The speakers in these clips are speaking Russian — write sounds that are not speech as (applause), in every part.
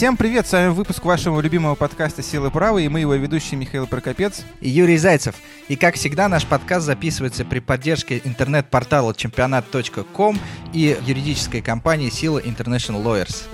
Всем привет, с вами выпуск вашего любимого подкаста «Силы правы» и мы его ведущие Михаил Прокопец и Юрий Зайцев. И как всегда, наш подкаст записывается при поддержке интернет-портала чемпионат.ком и юридической компании «Сила International Lawyers».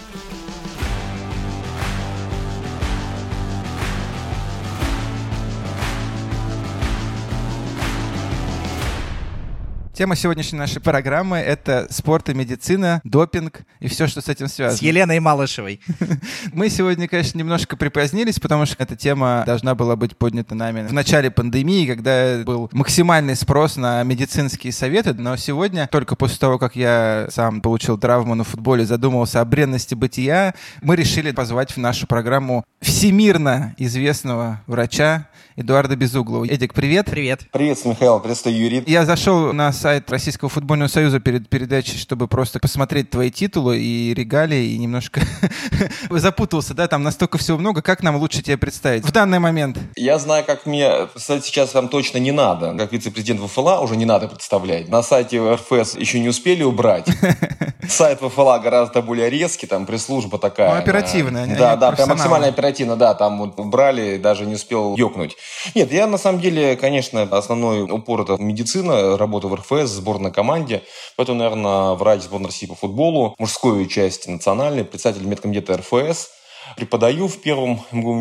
Тема сегодняшней нашей программы — это спорт и медицина, допинг и все, что с этим связано. С Еленой Малышевой. (laughs) Мы сегодня, конечно, немножко припозднились, потому что эта тема должна была быть поднята нами в начале пандемии, когда был максимальный спрос на медицинские советы, но сегодня, только после того, как я сам получил травму на футболе, задумался о бренности бытия, мы решили позвать в нашу программу всемирно известного врача Эдуарда Безуглова. Эдик, привет. Привет. Приветствую, Михаил. Приветствую, Юрий. Я зашел на сайт Российского футбольного союза перед передачей, чтобы просто посмотреть твои титулы и регалии, и немножко (laughs) запутался, да, там настолько всего много. Как нам лучше тебя представить в данный момент? Я знаю, как мне представить сейчас вам точно не надо. Как вице-президент ВФЛА уже не надо представлять. На сайте РФС еще не успели убрать. (laughs) Сайт ВФЛА гораздо более резкий, там пресс-служба такая. Ну, оперативная. Да, да, прям максимально оперативно, да, там вот убрали, даже не успел ёкнуть. Нет, я на самом деле, конечно, основной упор это медицина, работа в РФС, сборной команде. Поэтому, наверное, врач сборной России по футболу, мужской части национальной, председатель медкомитета РФС. Преподаю в первом МГУ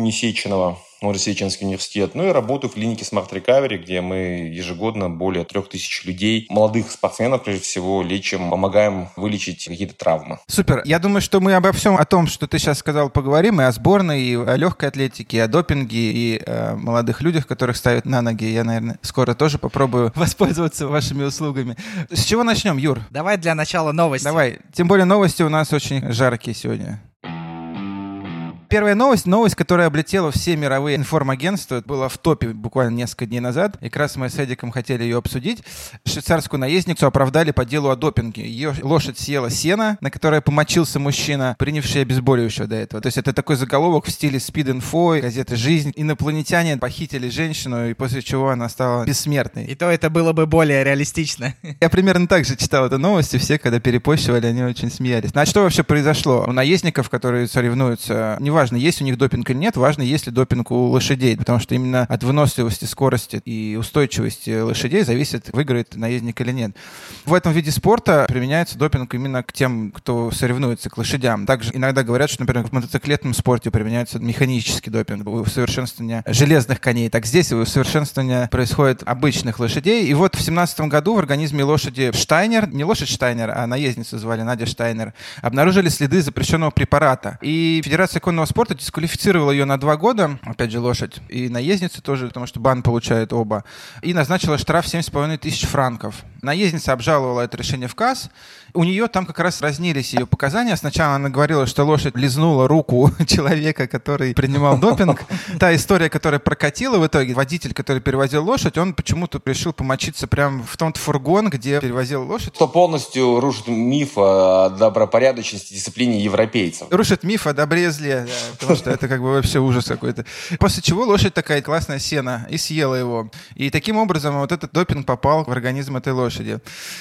Сеченова. Новосеченский университет. Ну и работаю в клинике Smart Recovery, где мы ежегодно более трех тысяч людей, молодых спортсменов, прежде всего, лечим, помогаем вылечить какие-то травмы. Супер. Я думаю, что мы обо всем о том, что ты сейчас сказал, поговорим, и о сборной, и о легкой атлетике, и о допинге, и о молодых людях, которых ставят на ноги. Я, наверное, скоро тоже попробую (laughs) воспользоваться вашими услугами. С чего начнем, Юр? Давай для начала новости. Давай. Тем более новости у нас очень жаркие сегодня. Первая новость, новость, которая облетела все мировые информагентства, была в топе буквально несколько дней назад. И как раз мы с Эдиком хотели ее обсудить. Швейцарскую наездницу оправдали по делу о допинге. Ее лошадь съела сено, на которое помочился мужчина, принявший обезболивающего до этого. То есть это такой заголовок в стиле Speed Info, газеты «Жизнь». Инопланетяне похитили женщину, и после чего она стала бессмертной. И то это было бы более реалистично. Я примерно так же читал эту новость, и все, когда перепощивали, они очень смеялись. Ну а что вообще произошло? У наездников, которые соревнуются, не важно, есть у них допинг или нет, важно, есть ли допинг у лошадей, потому что именно от выносливости, скорости и устойчивости лошадей зависит, выиграет наездник или нет. В этом виде спорта применяется допинг именно к тем, кто соревнуется, к лошадям. Также иногда говорят, что, например, в мотоциклетном спорте применяется механический допинг, усовершенствование железных коней. Так здесь усовершенствование происходит обычных лошадей. И вот в семнадцатом году в организме лошади Штайнер, не лошадь Штайнер, а наездницу звали Надя Штайнер, обнаружили следы запрещенного препарата. И Федерация конного спорта дисквалифицировала ее на два года, опять же, лошадь, и наездница тоже, потому что бан получает оба, и назначила штраф 7,5 тысяч франков. Наездница обжаловала это решение в КАС, у нее там как раз разнились ее показания. Сначала она говорила, что лошадь лизнула руку (laughs) человека, который принимал (laughs) допинг. Та история, которая прокатила в итоге, водитель, который перевозил лошадь, он почему-то решил помочиться прямо в тот фургон, где перевозил лошадь. Что полностью рушит миф о добропорядочности дисциплине европейцев. Рушит миф о добрезле, да, потому что это как бы вообще ужас какой-то. После чего лошадь такая классная сена и съела его. И таким образом вот этот допинг попал в организм этой лошади.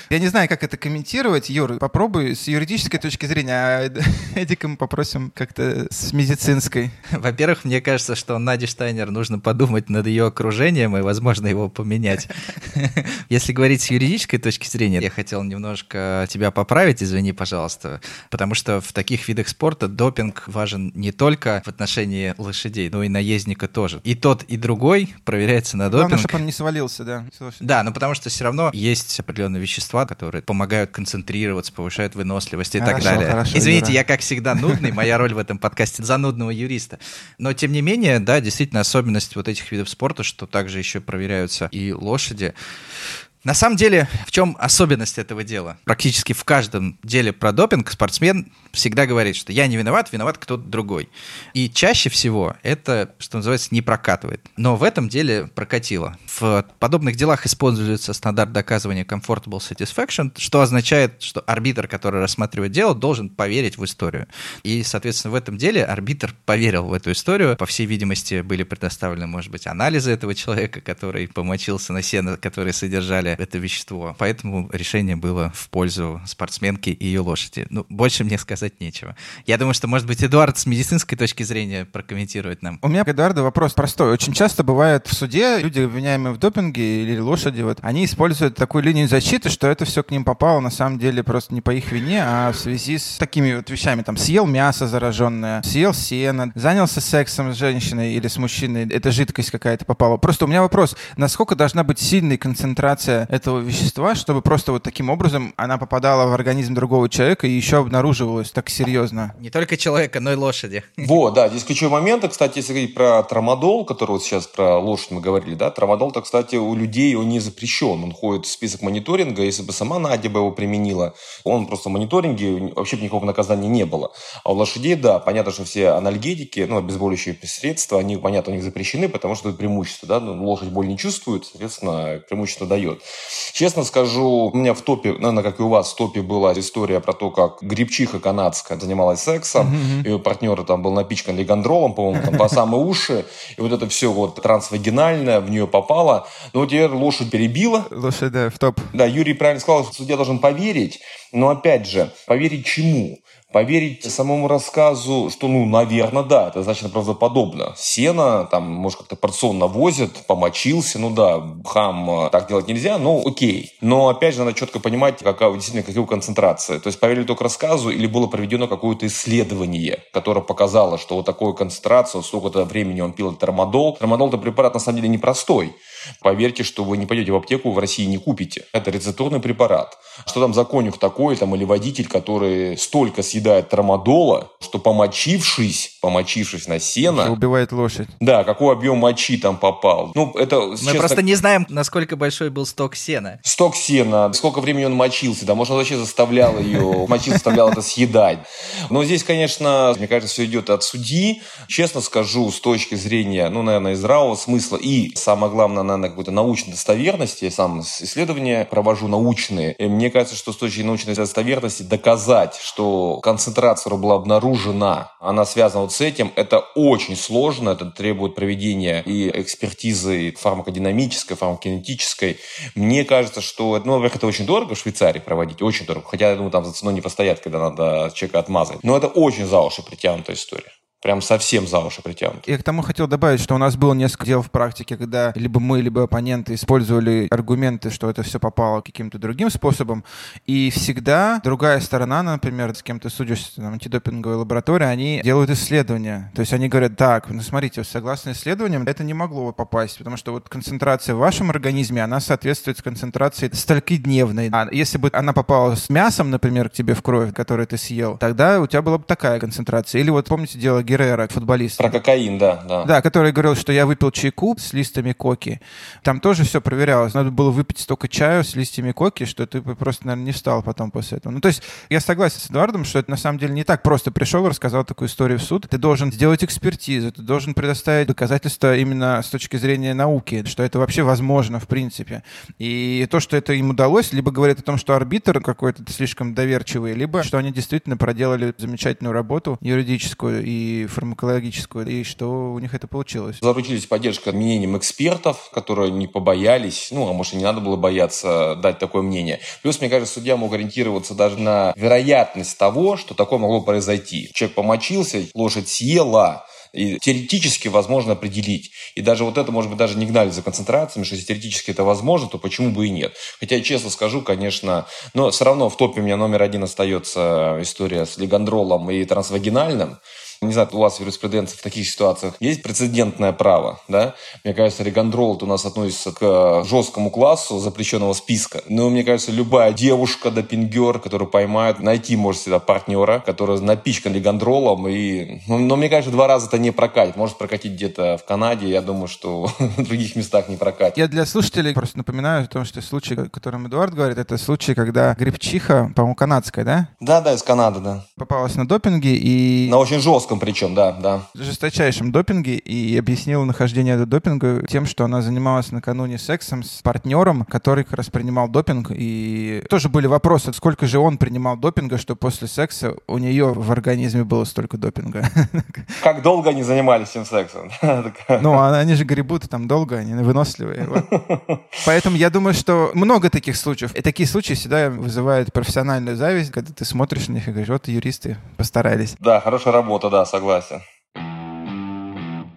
Я не знаю, как это комментировать, Юр, Юр, попробуй с юридической точки зрения, а (laughs) Эдика мы попросим как-то с медицинской. Во-первых, мне кажется, что Нади Штайнер нужно подумать над ее окружением и, возможно, его поменять. (laughs) Если говорить с юридической точки зрения, я хотел немножко тебя поправить, извини, пожалуйста, потому что в таких видах спорта допинг важен не только в отношении лошадей, но и наездника тоже. И тот, и другой проверяется на допинг. Главное, чтобы он не свалился, да. Да, но потому что все равно есть определенные вещества, которые помогают концентрировать концентрироваться, повышает выносливость и хорошо, так далее. Хорошо, Извините, Юра. я, как всегда, нудный, моя роль в этом подкасте занудного юриста. Но, тем не менее, да, действительно, особенность вот этих видов спорта, что также еще проверяются и лошади. На самом деле, в чем особенность этого дела? Практически в каждом деле про допинг спортсмен всегда говорит, что я не виноват, виноват кто-то другой. И чаще всего это, что называется, не прокатывает. Но в этом деле прокатило. В подобных делах используется стандарт доказывания comfortable satisfaction, что означает, что арбитр, который рассматривает дело, должен поверить в историю. И, соответственно, в этом деле арбитр поверил в эту историю. По всей видимости, были предоставлены, может быть, анализы этого человека, который помочился на сено, которые содержали это вещество. Поэтому решение было в пользу спортсменки и ее лошади. Ну, больше мне сказать нечего. Я думаю, что, может быть, Эдуард с медицинской точки зрения прокомментирует нам. У меня к Эдуарду вопрос простой. Очень часто бывает в суде люди, обвиняемые в допинге или лошади, вот, они используют такую линию защиты, что это все к ним попало на самом деле просто не по их вине, а в связи с такими вот вещами. Там съел мясо зараженное, съел сено, занялся сексом с женщиной или с мужчиной, эта жидкость какая-то попала. Просто у меня вопрос, насколько должна быть сильной концентрация этого вещества, чтобы просто вот таким образом она попадала в организм другого человека и еще обнаруживалась так серьезно? Не только человека, но и лошади. Вот, да, здесь ключевой момент. Кстати, если говорить про трамадол, который вот сейчас про лошадь мы говорили, да, трамадол-то, кстати, у людей он не запрещен. Он входит в список мониторинга. Если бы сама Надя бы его применила, он просто в мониторинге, вообще бы никакого наказания не было. А у лошадей, да, понятно, что все анальгетики, ну, обезболивающие средства, они, понятно, у них запрещены, потому что это преимущество, да, ну, лошадь боль не чувствует, соответственно, преимущество дает. Честно скажу, у меня в топе, наверное, как и у вас, в топе была история про то, как грибчиха канадская занималась сексом, mm-hmm. ее партнер там был напичкан лигандролом, по-моему, там, по самые уши, и вот это все вот трансвагинальное в нее попало. Но вот теперь лошадь перебила. Лошадь, да, в топ. Да, Юрий правильно сказал, что судья должен поверить, но опять же, поверить чему? Поверить самому рассказу, что, ну, наверное, да, это значит правдоподобно. Сено, там, может, как-то порционно возят, помочился, ну да, хам, так делать нельзя, ну, окей. Но, опять же, надо четко понимать, какая действительно какая концентрация. То есть, поверили только рассказу или было проведено какое-то исследование, которое показало, что вот такую концентрацию, сколько-то времени он пил тормодол. Тормодол – это препарат, на самом деле, непростой. Поверьте, что вы не пойдете в аптеку, в России не купите. Это рецептурный препарат. Что там за конюх такой, там, или водитель, который столько съедает трамадола, что помочившись, помочившись на сено... Что убивает лошадь. Да, какой объем мочи там попал. Ну, это... Мы честно, просто не знаем, насколько большой был сток сена. Сток сена, сколько времени он мочился, да, может, он вообще заставлял ее, мочил, заставлял это съедать. Но здесь, конечно, мне кажется, все идет от судьи. Честно скажу, с точки зрения, ну, наверное, здравого смысла и, самое главное, на какой-то научной достоверности, я сам исследования провожу научные, и мне кажется, что с точки научной достоверности доказать, что концентрация была обнаружена, она связана вот с этим, это очень сложно, это требует проведения и экспертизы фармакодинамической, фармакокинетической. Мне кажется, что, ну, во-первых, это очень дорого в Швейцарии проводить, очень дорого, хотя, я думаю, там за ценой не постоят, когда надо человека отмазать. Но это очень за уши притянутая история прям совсем за уши притянут. Я к тому хотел добавить, что у нас было несколько дел в практике, когда либо мы, либо оппоненты использовали аргументы, что это все попало каким-то другим способом, и всегда другая сторона, например, с кем то судишься, там, антидопинговая лаборатория, они делают исследования. То есть они говорят, так, ну смотрите, согласно исследованиям, это не могло попасть, потому что вот концентрация в вашем организме, она соответствует концентрации столькидневной. А если бы она попала с мясом, например, к тебе в кровь, которую ты съел, тогда у тебя была бы такая концентрация. Или вот помните дело Геррера, футболист. Про кокаин, да, да. Да, который говорил, что я выпил чайку с листами коки. Там тоже все проверялось. Надо было выпить столько чаю с листьями коки, что ты просто, наверное, не встал потом после этого. Ну, то есть я согласен с Эдуардом, что это на самом деле не так просто пришел, рассказал такую историю в суд. Ты должен сделать экспертизу, ты должен предоставить доказательства именно с точки зрения науки, что это вообще возможно в принципе. И то, что это им удалось, либо говорит о том, что арбитр какой-то слишком доверчивый, либо что они действительно проделали замечательную работу юридическую и фармакологическую, и что у них это получилось. Заручились поддержкой мнением экспертов, которые не побоялись, ну, а может, и не надо было бояться дать такое мнение. Плюс, мне кажется, судья мог ориентироваться даже на вероятность того, что такое могло произойти. Человек помочился, лошадь съела, и теоретически возможно определить. И даже вот это, может быть, даже не гнали за концентрациями, что если теоретически это возможно, то почему бы и нет. Хотя, честно скажу, конечно, но все равно в топе у меня номер один остается история с лигандролом и трансвагинальным. Не знаю, у вас в юриспруденции в таких ситуациях есть прецедентное право, да? Мне кажется, регандрол у нас относится к жесткому классу запрещенного списка. Но мне кажется, любая девушка, допингер, которую поймают, найти может всегда партнера, который напичкан регандролом. И... Но, но мне кажется, два раза это не прокатит. Может прокатить где-то в Канаде. Я думаю, что (laughs) в других местах не прокатит. Я для слушателей просто напоминаю о том, что случай, о котором Эдуард говорит, это случай, когда грибчиха, по-моему, канадская, да? Да, да, из Канады, да. Попалась на допинге и... На очень жестком жестком причем, да, да. Жесточайшем допинге и объяснила нахождение этого допинга тем, что она занималась накануне сексом с партнером, который как раз принимал допинг. И тоже были вопросы, сколько же он принимал допинга, что после секса у нее в организме было столько допинга. (laughs) Как долго они занимались этим сексом? (laughs) Ну, а они же гребут там долго, они выносливые. Поэтому я думаю, что много таких случаев. И такие случаи всегда вызывают профессиональную зависть, когда ты смотришь на них и говоришь, вот юристы постарались. Да, хорошая работа, да, согласен.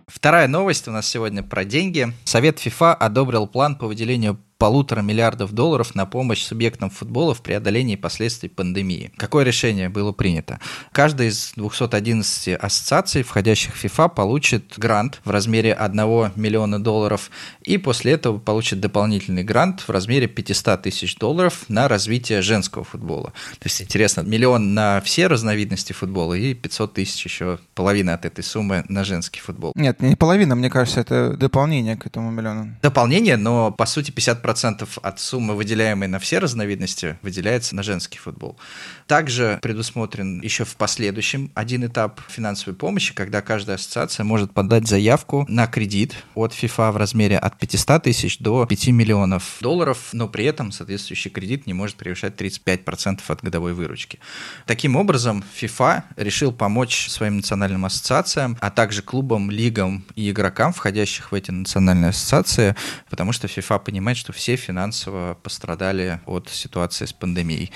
Вторая новость у нас сегодня про деньги. Совет ФИФА одобрил план по выделению полутора миллиардов долларов на помощь субъектам футбола в преодолении последствий пандемии. Какое решение было принято? Каждая из 211 ассоциаций, входящих в FIFA, получит грант в размере 1 миллиона долларов и после этого получит дополнительный грант в размере 500 тысяч долларов на развитие женского футбола. То есть, интересно, миллион на все разновидности футбола и 500 тысяч еще, половина от этой суммы на женский футбол. Нет, не половина, мне кажется, это дополнение к этому миллиону. Дополнение, но по сути 50 10% от суммы, выделяемой на все разновидности, выделяется на женский футбол. Также предусмотрен еще в последующем один этап финансовой помощи, когда каждая ассоциация может подать заявку на кредит от FIFA в размере от 500 тысяч до 5 миллионов долларов, но при этом соответствующий кредит не может превышать 35% от годовой выручки. Таким образом, FIFA решил помочь своим национальным ассоциациям, а также клубам, лигам и игрокам, входящих в эти национальные ассоциации, потому что FIFA понимает, что все финансово пострадали от ситуации с пандемией.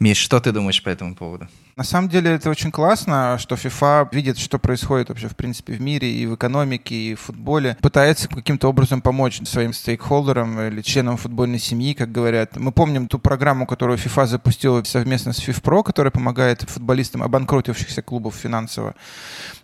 Миш, что ты думаешь по этому поводу? На самом деле это очень классно, что FIFA видит, что происходит вообще в принципе в мире и в экономике, и в футболе, пытается каким-то образом помочь своим стейкхолдерам или членам футбольной семьи, как говорят. Мы помним ту программу, которую FIFA запустила совместно с FIFPro, которая помогает футболистам обанкротившихся клубов финансово.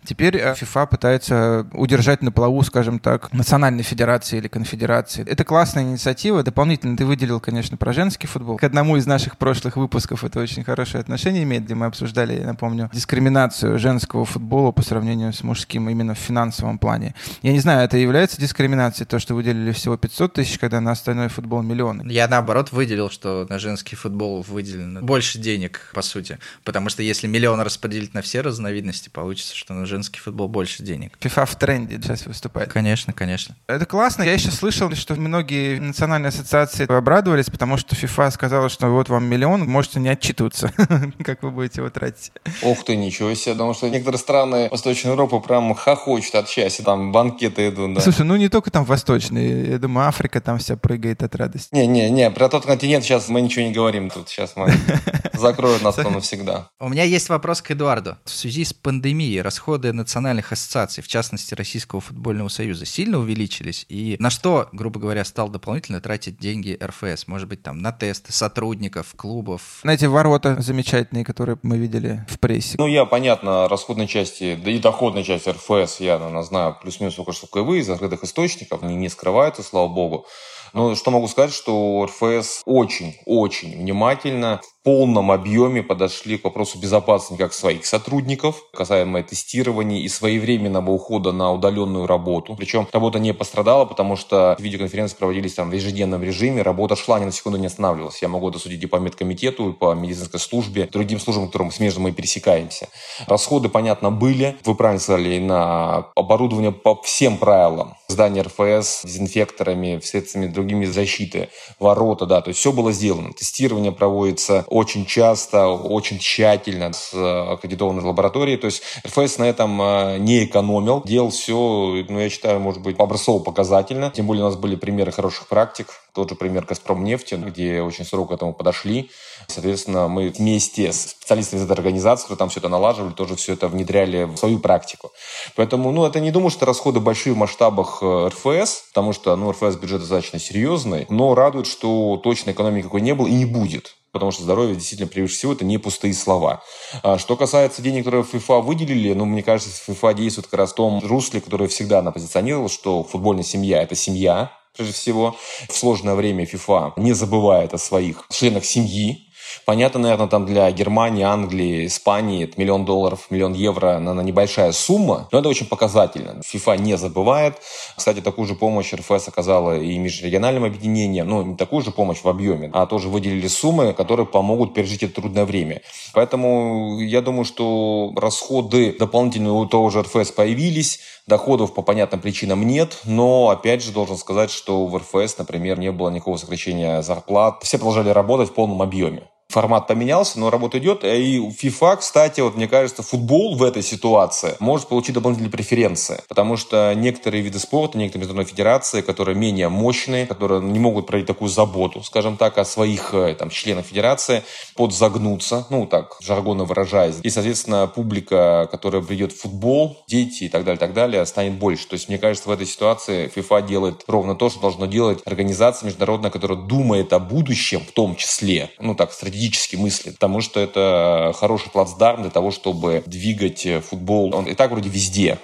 Теперь э, FIFA пытается удержать на плаву, скажем так, национальной федерации или конфедерации. Это классная инициатива. Дополнительно ты выделил, конечно, про женский футбол. К одному из наших прошлых выпусков это очень хорошее отношение имеет, где мы обсуждали обсуждали, я напомню, дискриминацию женского футбола по сравнению с мужским именно в финансовом плане. Я не знаю, это является дискриминацией, то, что выделили всего 500 тысяч, когда на остальной футбол миллионы? Я наоборот выделил, что на женский футбол выделено больше денег, по сути. Потому что если миллион распределить на все разновидности, получится, что на женский футбол больше денег. FIFA в тренде сейчас выступает. Конечно, конечно. Это классно. Я еще слышал, что многие национальные ассоциации обрадовались, потому что FIFA сказала, что вот вам миллион, можете не отчитываться, (laughs) как вы будете его тратить. Ух ты, ничего себе, потому что некоторые страны Восточной Европы прям хохочут от счастья, там банкеты идут, да. Слушай, ну не только там восточные, я думаю, Африка там вся прыгает от радости. Не-не-не, про тот континент сейчас мы ничего не говорим тут, сейчас мы (laughs) закроют нас там навсегда. У меня есть вопрос к Эдуарду. В связи с пандемией расходы национальных ассоциаций, в частности Российского футбольного союза, сильно увеличились? И на что, грубо говоря, стал дополнительно тратить деньги РФС? Может быть, там на тесты сотрудников, клубов? На эти ворота замечательные, которые мы видели в прессе. Ну, я, понятно, расходной части, да и доходной части РФС, я, наверное, знаю плюс-минус сколько, и вы, из открытых источников, они не скрываются, слава богу. Но что могу сказать, что РФС очень-очень внимательно полном объеме подошли к вопросу безопасности как своих сотрудников, касаемо тестирования и своевременного ухода на удаленную работу. Причем работа не пострадала, потому что видеоконференции проводились там в ежедневном режиме, работа шла ни на секунду не останавливалась. Я могу это судить и по медкомитету, и по медицинской службе, другим службам, которым смежно мы пересекаемся. Расходы, понятно, были. Вы правильно сказали, на оборудование по всем правилам. Здание РФС дезинфекторами, средствами другими защиты, ворота, да, то есть все было сделано. Тестирование проводится очень часто, очень тщательно с э, аккредитованной лабораторией. То есть РФС на этом э, не экономил, делал все, ну, я считаю, может быть, образцово-показательно. Тем более у нас были примеры хороших практик. Тот же пример «Газпромнефти», где очень строго к этому подошли. Соответственно, мы вместе с специалистами из этой организации, которые там все это налаживали, тоже все это внедряли в свою практику. Поэтому, ну, это не думаю, что расходы большие в масштабах э, РФС, потому что, ну, РФС бюджет достаточно серьезный, но радует, что точной экономики какой не было и не будет потому что здоровье действительно превыше всего это не пустые слова. А что касается денег, которые ФИФА выделили, ну, мне кажется, ФИФА действует как раз в том русле, которое всегда она позиционировала, что футбольная семья – это семья, прежде всего. В сложное время ФИФА не забывает о своих членах семьи, Понятно, наверное, там для Германии, Англии, Испании это миллион долларов, миллион евро, она небольшая сумма, но это очень показательно. ФИФА не забывает. Кстати, такую же помощь РФС оказала и межрегиональным объединениям, ну, не такую же помощь в объеме, а тоже выделили суммы, которые помогут пережить это трудное время. Поэтому я думаю, что расходы дополнительные у того же РФС появились, доходов по понятным причинам нет, но, опять же, должен сказать, что в РФС, например, не было никакого сокращения зарплат. Все продолжали работать в полном объеме формат поменялся, но работа идет. И FIFA, кстати, вот мне кажется, футбол в этой ситуации может получить дополнительные преференции. Потому что некоторые виды спорта, некоторые международные федерации, которые менее мощные, которые не могут проявить такую заботу, скажем так, о своих э, там, членах федерации, подзагнуться, ну так, жаргонно выражаясь. И, соответственно, публика, которая придет в футбол, дети и так далее, так далее, станет больше. То есть, мне кажется, в этой ситуации FIFA делает ровно то, что должно делать организация международная, которая думает о будущем в том числе, ну так, стратегически мыслит, потому что это хороший плацдарм для того, чтобы двигать футбол. Он и так вроде везде.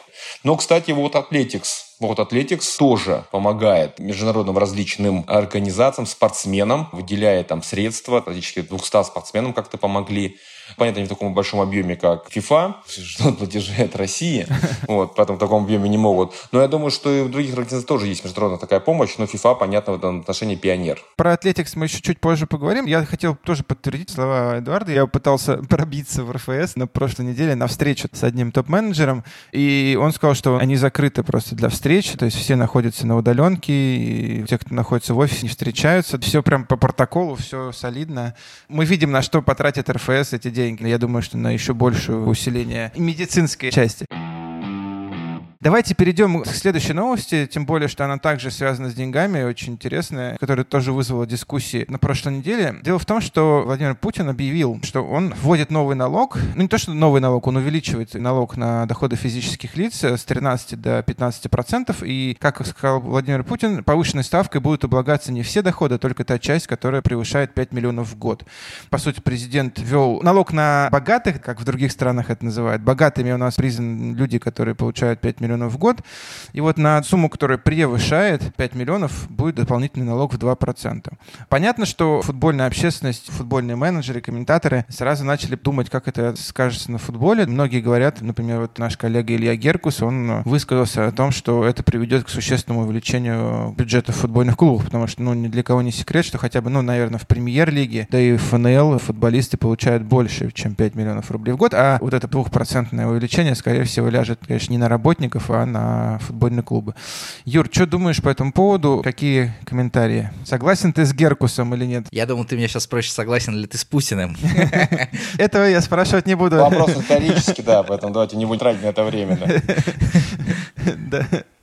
Но, кстати, вот Athletics вот Athletics тоже помогает международным различным организациям, спортсменам, выделяя там средства, практически 200 спортсменам как-то помогли. Понятно, не в таком большом объеме, как FIFA, что платежи от России, вот, поэтому в таком объеме не могут. Но я думаю, что и в других организациях тоже есть международная такая помощь, но FIFA, понятно, в этом отношении пионер. Про Athletics мы еще чуть позже поговорим. Я хотел тоже подтвердить слова Эдуарда. Я пытался пробиться в РФС на прошлой неделе на встречу с одним топ-менеджером, и он сказал, что они закрыты просто для встречи, то есть все находятся на удаленке, и те, кто находится в офисе, не встречаются. Все прям по протоколу, все солидно. Мы видим, на что потратит РФС эти деньги. Я думаю, что на еще большее усиление медицинской части. Давайте перейдем к следующей новости, тем более, что она также связана с деньгами, очень интересная, которая тоже вызвала дискуссии на прошлой неделе. Дело в том, что Владимир Путин объявил, что он вводит новый налог, ну не то, что новый налог, он увеличивает налог на доходы физических лиц с 13 до 15 процентов, и, как сказал Владимир Путин, повышенной ставкой будут облагаться не все доходы, а только та часть, которая превышает 5 миллионов в год. По сути, президент ввел налог на богатых, как в других странах это называют. Богатыми у нас признаны люди, которые получают 5 миллионов миллионов в год. И вот на сумму, которая превышает 5 миллионов, будет дополнительный налог в 2%. Понятно, что футбольная общественность, футбольные менеджеры, комментаторы сразу начали думать, как это скажется на футболе. Многие говорят, например, вот наш коллега Илья Геркус, он высказался о том, что это приведет к существенному увеличению бюджета футбольных клубов, потому что, ну, ни для кого не секрет, что хотя бы, ну, наверное, в премьер-лиге, да и в ФНЛ футболисты получают больше, чем 5 миллионов рублей в год, а вот это двухпроцентное увеличение, скорее всего, ляжет, конечно, не на работников, болельщиков, а на футбольные клубы. Юр, что думаешь по этому поводу? Какие комментарии? Согласен ты с Геркусом или нет? Я думал, ты меня сейчас спросишь, согласен ли ты с Путиным. (laughs) Этого я спрашивать не буду. Вопрос исторический, да, поэтому давайте не будем тратить на это время. Да. (laughs)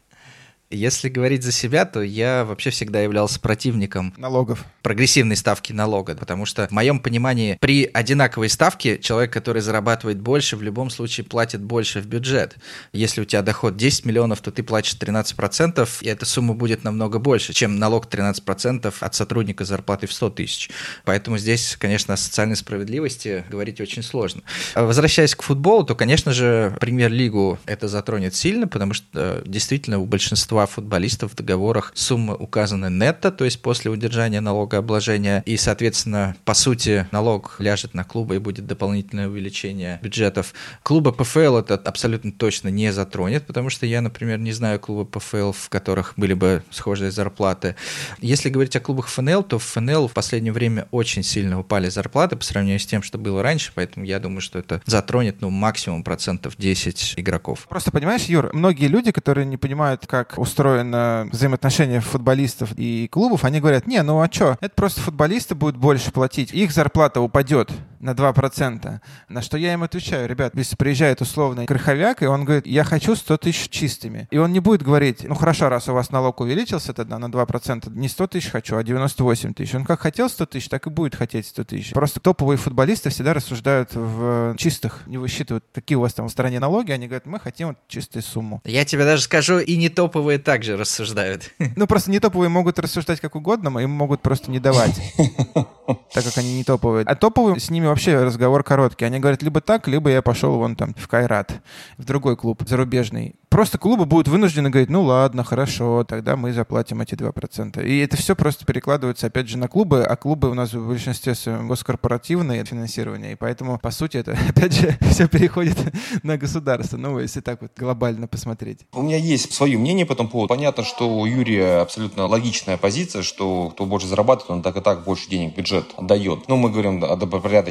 Если говорить за себя, то я вообще всегда являлся противником налогов. Прогрессивной ставки налога, потому что в моем понимании при одинаковой ставке человек, который зарабатывает больше, в любом случае платит больше в бюджет. Если у тебя доход 10 миллионов, то ты платишь 13%, и эта сумма будет намного больше, чем налог 13% от сотрудника с зарплатой в 100 тысяч. Поэтому здесь, конечно, о социальной справедливости говорить очень сложно. Возвращаясь к футболу, то, конечно же, премьер-лигу это затронет сильно, потому что э, действительно у большинства футболистов в договорах суммы указаны нетто, то есть после удержания налогообложения, и, соответственно, по сути, налог ляжет на клубы и будет дополнительное увеличение бюджетов. Клуба ПФЛ это абсолютно точно не затронет, потому что я, например, не знаю клуба ПФЛ, в которых были бы схожие зарплаты. Если говорить о клубах ФНЛ, то в ФНЛ в последнее время очень сильно упали зарплаты по сравнению с тем, что было раньше, поэтому я думаю, что это затронет ну, максимум процентов 10 игроков. Просто понимаешь, Юр, многие люди, которые не понимают, как устроено взаимоотношения футболистов и клубов, они говорят, не, ну а что, это просто футболисты будут больше платить, их зарплата упадет на 2%. На что я им отвечаю, ребят, если приезжает условный крыховяк, и он говорит, я хочу 100 тысяч чистыми. И он не будет говорить, ну хорошо, раз у вас налог увеличился тогда на 2%, не 100 тысяч хочу, а 98 тысяч. Он как хотел 100 тысяч, так и будет хотеть 100 тысяч. Просто топовые футболисты всегда рассуждают в чистых, не высчитывают, какие у вас там в стране налоги, они говорят, мы хотим вот чистую сумму. Я тебе даже скажу, и не топовые также рассуждают. Ну просто не топовые могут рассуждать как угодно, им могут просто не давать, (laughs) так как они не топовые. А топовые с ними вообще разговор короткий. Они говорят, либо так, либо я пошел вон там в Кайрат, в другой клуб зарубежный. просто клубы будут вынуждены говорить, ну ладно, хорошо, тогда мы заплатим эти 2%. И это все просто перекладывается, опять же, на клубы, а клубы у нас в большинстве госкорпоративные финансирование, и поэтому, по сути, это, (laughs) опять же, (laughs) все переходит на государство, ну, если так вот глобально посмотреть. У меня есть свое мнение по этому поводу. Понятно, что у Юрия абсолютно логичная позиция, что кто больше зарабатывает, он так и так больше денег бюджет отдает. Но мы говорим о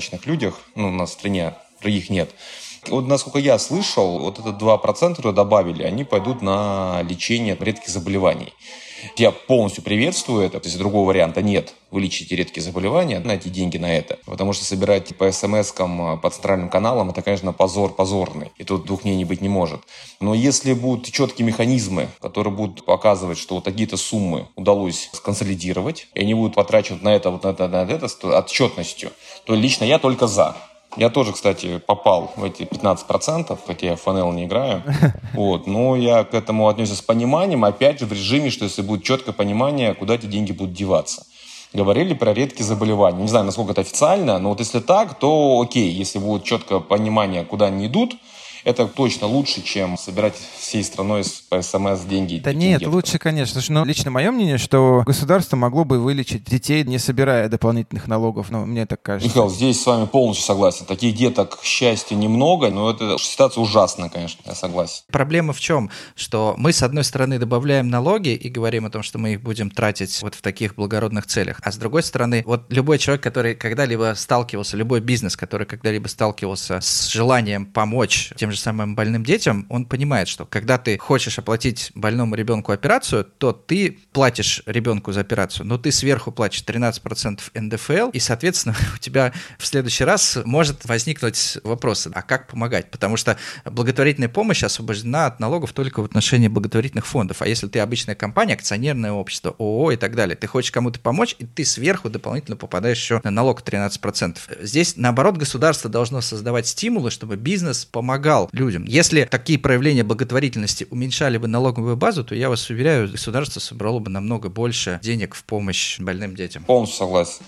добропорядочных людях, ну, в стране других нет. Вот насколько я слышал, вот это 2%, которые добавили, они пойдут на лечение редких заболеваний. Я полностью приветствую это, то есть другого варианта нет. Вы лечите редкие заболевания, найти деньги на это. Потому что собирать по смс-кам, по центральным каналам, это, конечно, позор позорный. И тут двух мнений быть не может. Но если будут четкие механизмы, которые будут показывать, что вот такие-то суммы удалось сконсолидировать, и они будут потрачены на это, вот на это, на это, с отчетностью, то лично я только за. Я тоже, кстати, попал в эти 15%, хотя я в ФНЛ не играю. (laughs) Вот. Но я к этому отнесся с пониманием, опять же, в режиме, что если будет четкое понимание, куда эти деньги будут деваться. Говорили про редкие заболевания. Не знаю, насколько это официально, но вот если так, то окей. Если будет четкое понимание, куда они идут, это точно лучше, чем собирать всей страной по СМС деньги. Да нет, лучше, конечно. Но лично мое мнение, что государство могло бы вылечить детей, не собирая дополнительных налогов. Но ну, мне так кажется. Михаил, здесь с вами полностью согласен. Таких деток, к счастью, немного, но это ситуация ужасная, конечно, я согласен. Проблема в чем? Что мы, с одной стороны, добавляем налоги и говорим о том, что мы их будем тратить вот в таких благородных целях. А с другой стороны, вот любой человек, который когда-либо сталкивался, любой бизнес, который когда-либо сталкивался с желанием помочь тем же же самым больным детям, он понимает, что когда ты хочешь оплатить больному ребенку операцию, то ты платишь ребенку за операцию, но ты сверху платишь 13% НДФЛ, и, соответственно, (laughs) у тебя в следующий раз может возникнуть вопрос, а как помогать? Потому что благотворительная помощь освобождена от налогов только в отношении благотворительных фондов. А если ты обычная компания, акционерное общество, ООО и так далее, ты хочешь кому-то помочь, и ты сверху дополнительно попадаешь еще на налог 13%. Здесь, наоборот, государство должно создавать стимулы, чтобы бизнес помогал людям. Если такие проявления благотворительности уменьшали бы налоговую базу, то я вас уверяю, государство собрало бы намного больше денег в помощь больным детям. Полностью согласен.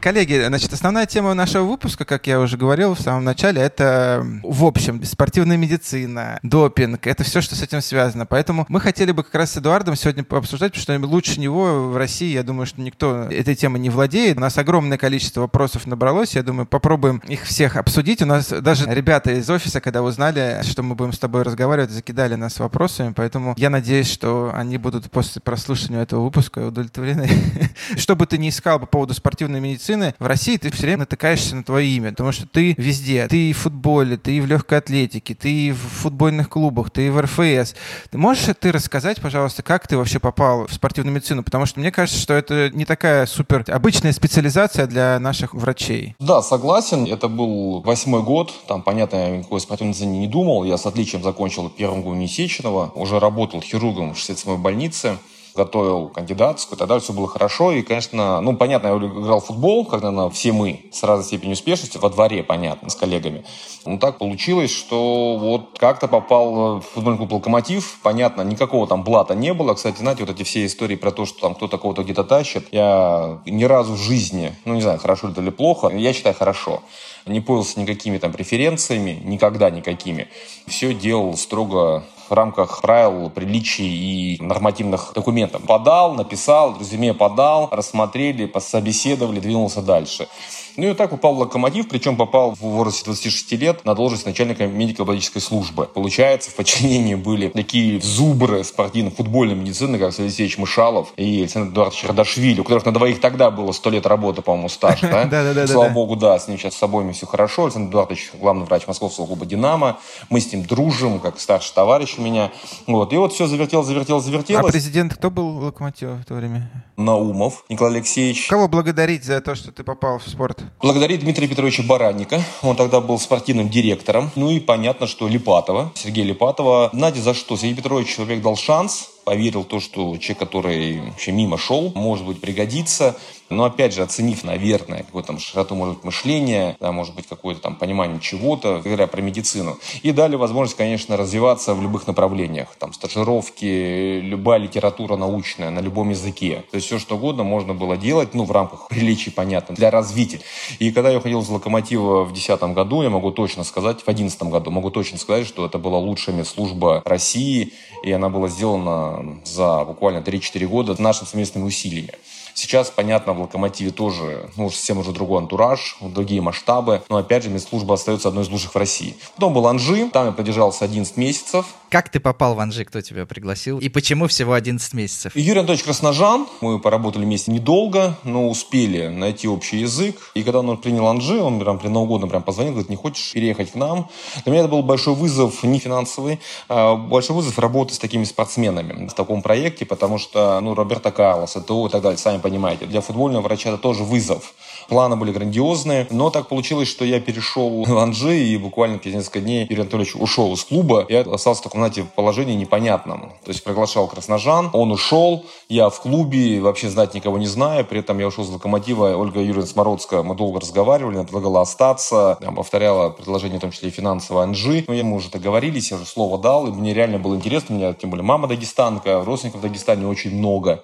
Коллеги, значит, основная тема нашего выпуска, как я уже говорил в самом начале, это, в общем, спортивная медицина, допинг, это все, что с этим связано. Поэтому мы хотели бы как раз с Эдуардом сегодня обсуждать, потому что лучше него в России, я думаю, что никто этой темой не владеет. У нас огромное количество вопросов набралось, я думаю, попробуем их всех обсудить. У нас даже ребята из офиса, когда узнали, что мы будем с тобой разговаривать, закидали нас вопросами, поэтому я надеюсь, что они будут после прослушивания этого выпуска удовлетворены. (laughs) Что бы ты ни искал по поводу спортивной медицины, медицины, в России ты все время натыкаешься на твое имя, потому что ты везде. Ты и в футболе, ты и в легкой атлетике, ты и в футбольных клубах, ты и в РФС. Можешь ты рассказать, пожалуйста, как ты вообще попал в спортивную медицину? Потому что мне кажется, что это не такая супер обычная специализация для наших врачей. Да, согласен. Это был восьмой год. Там, понятно, я никакой спортивной медицине не думал. Я с отличием закончил первым год Сеченова. Уже работал хирургом в 67-й больнице готовил кандидатскую, тогда все было хорошо. И, конечно, ну, понятно, я играл в футбол, как, наверное, все мы, с разной степенью успешности, во дворе, понятно, с коллегами. Но так получилось, что вот как-то попал в футбольный клуб «Локомотив». Понятно, никакого там блата не было. Кстати, знаете, вот эти все истории про то, что там кто-то кого-то где-то тащит, я ни разу в жизни, ну, не знаю, хорошо это или плохо, я считаю, хорошо не пользовался никакими там преференциями, никогда никакими. Все делал строго в рамках правил, приличий и нормативных документов. Подал, написал, резюме подал, рассмотрели, пособеседовали, двинулся дальше. Ну и так попал в локомотив, причем попал в возрасте 26 лет на должность начальника медико-биологической службы. Получается, в подчинении были такие зубры спортивно-футбольной медицины, как Алексеевич Мышалов и Александр Эдуардович Радашвили, у которых на двоих тогда было 100 лет работы, по-моему, стаж. Да? (laughs) да, да, Слава богу, да, с ним сейчас с обоими все хорошо. Александр Эдуардович, главный врач московского клуба «Динамо». Мы с ним дружим, как старший товарищ у меня. Вот. И вот все завертел, завертел, завертелось. А президент кто был в «Локомотиве» в то время? Наумов Николай Алексеевич. Кого благодарить за то, что ты попал в спорт? Благодарить Дмитрия Петровича Баранника. Он тогда был спортивным директором. Ну и понятно, что Липатова, Сергея Липатова. Знаете, за что? Сергей Петрович человек дал шанс поверил в то, что человек, который вообще мимо шел, может быть, пригодится. Но опять же, оценив, наверное, какую-то там широту, может быть, мышления, да, может быть, какое-то там понимание чего-то, говоря про медицину. И дали возможность, конечно, развиваться в любых направлениях. Там стажировки, любая литература научная на любом языке. То есть все, что угодно можно было делать, ну, в рамках приличий, понятно, для развития. И когда я уходил из «Локомотива» в 2010 году, я могу точно сказать, в 2011 году, могу точно сказать, что это была лучшая медслужба России, и она была сделана за буквально 3-4 года нашими совместными усилиями. Сейчас, понятно, в «Локомотиве» тоже, ну, совсем уже другой антураж, другие масштабы. Но, опять же, медслужба остается одной из лучших в России. Потом был Анжи, там я продержался 11 месяцев. Как ты попал в Анжи, кто тебя пригласил? И почему всего 11 месяцев? Юрий Анатольевич Красножан. Мы поработали вместе недолго, но успели найти общий язык. И когда он принял Анжи, он прям при Новом году прям позвонил, говорит, не хочешь переехать к нам? Для меня это был большой вызов, не финансовый, а большой вызов работы с такими спортсменами в таком проекте, потому что, ну, Роберто Карлос, ТО и так далее, сами понимаете. Для футбольного врача это тоже вызов. Планы были грандиозные, но так получилось, что я перешел в Анжи, и буквально через несколько дней Юрий Анатольевич ушел из клуба. Я остался в таком, знаете, положении непонятном. То есть приглашал Красножан, он ушел, я в клубе, вообще знать никого не знаю, при этом я ушел из Локомотива, Ольга Юрьевна Смородская, мы долго разговаривали, она предлагала остаться, повторяла предложение, в том числе и финансового Анжи. Но мы уже договорились, я уже слово дал, и мне реально было интересно, у меня тем более мама дагестанка, родственников в Дагестане очень много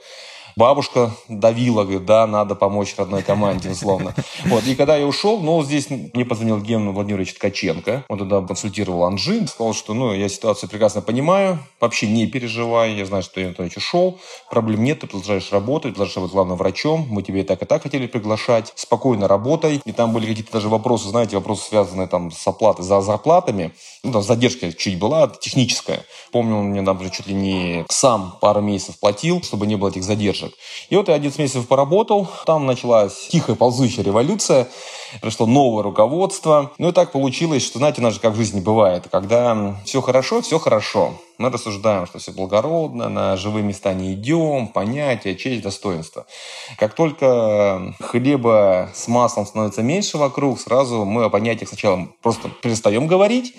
бабушка давила, говорит, да, надо помочь родной команде, условно. Вот, и когда я ушел, ну, здесь мне позвонил Ген Владимирович Ткаченко, он тогда консультировал Анжи, сказал, что, ну, я ситуацию прекрасно понимаю, вообще не переживай, я знаю, что я Анатольевич ушел, проблем нет, ты продолжаешь работать, продолжаешь быть главным врачом, мы тебе и так, и так хотели приглашать, спокойно работай, и там были какие-то даже вопросы, знаете, вопросы, связанные там с оплатой за зарплатами, ну, там задержка чуть была, техническая. Помню, он мне, например, чуть ли не сам пару месяцев платил, чтобы не было этих задержек. И вот я 11 месяцев поработал, там началась тихая ползущая революция, пришло новое руководство. Ну и так получилось, что, знаете, у нас же как в жизни бывает, когда все хорошо, все хорошо. Мы рассуждаем, что все благородно, на живые места не идем, понятия, честь, достоинство. Как только хлеба с маслом становится меньше вокруг, сразу мы о понятиях сначала просто перестаем говорить,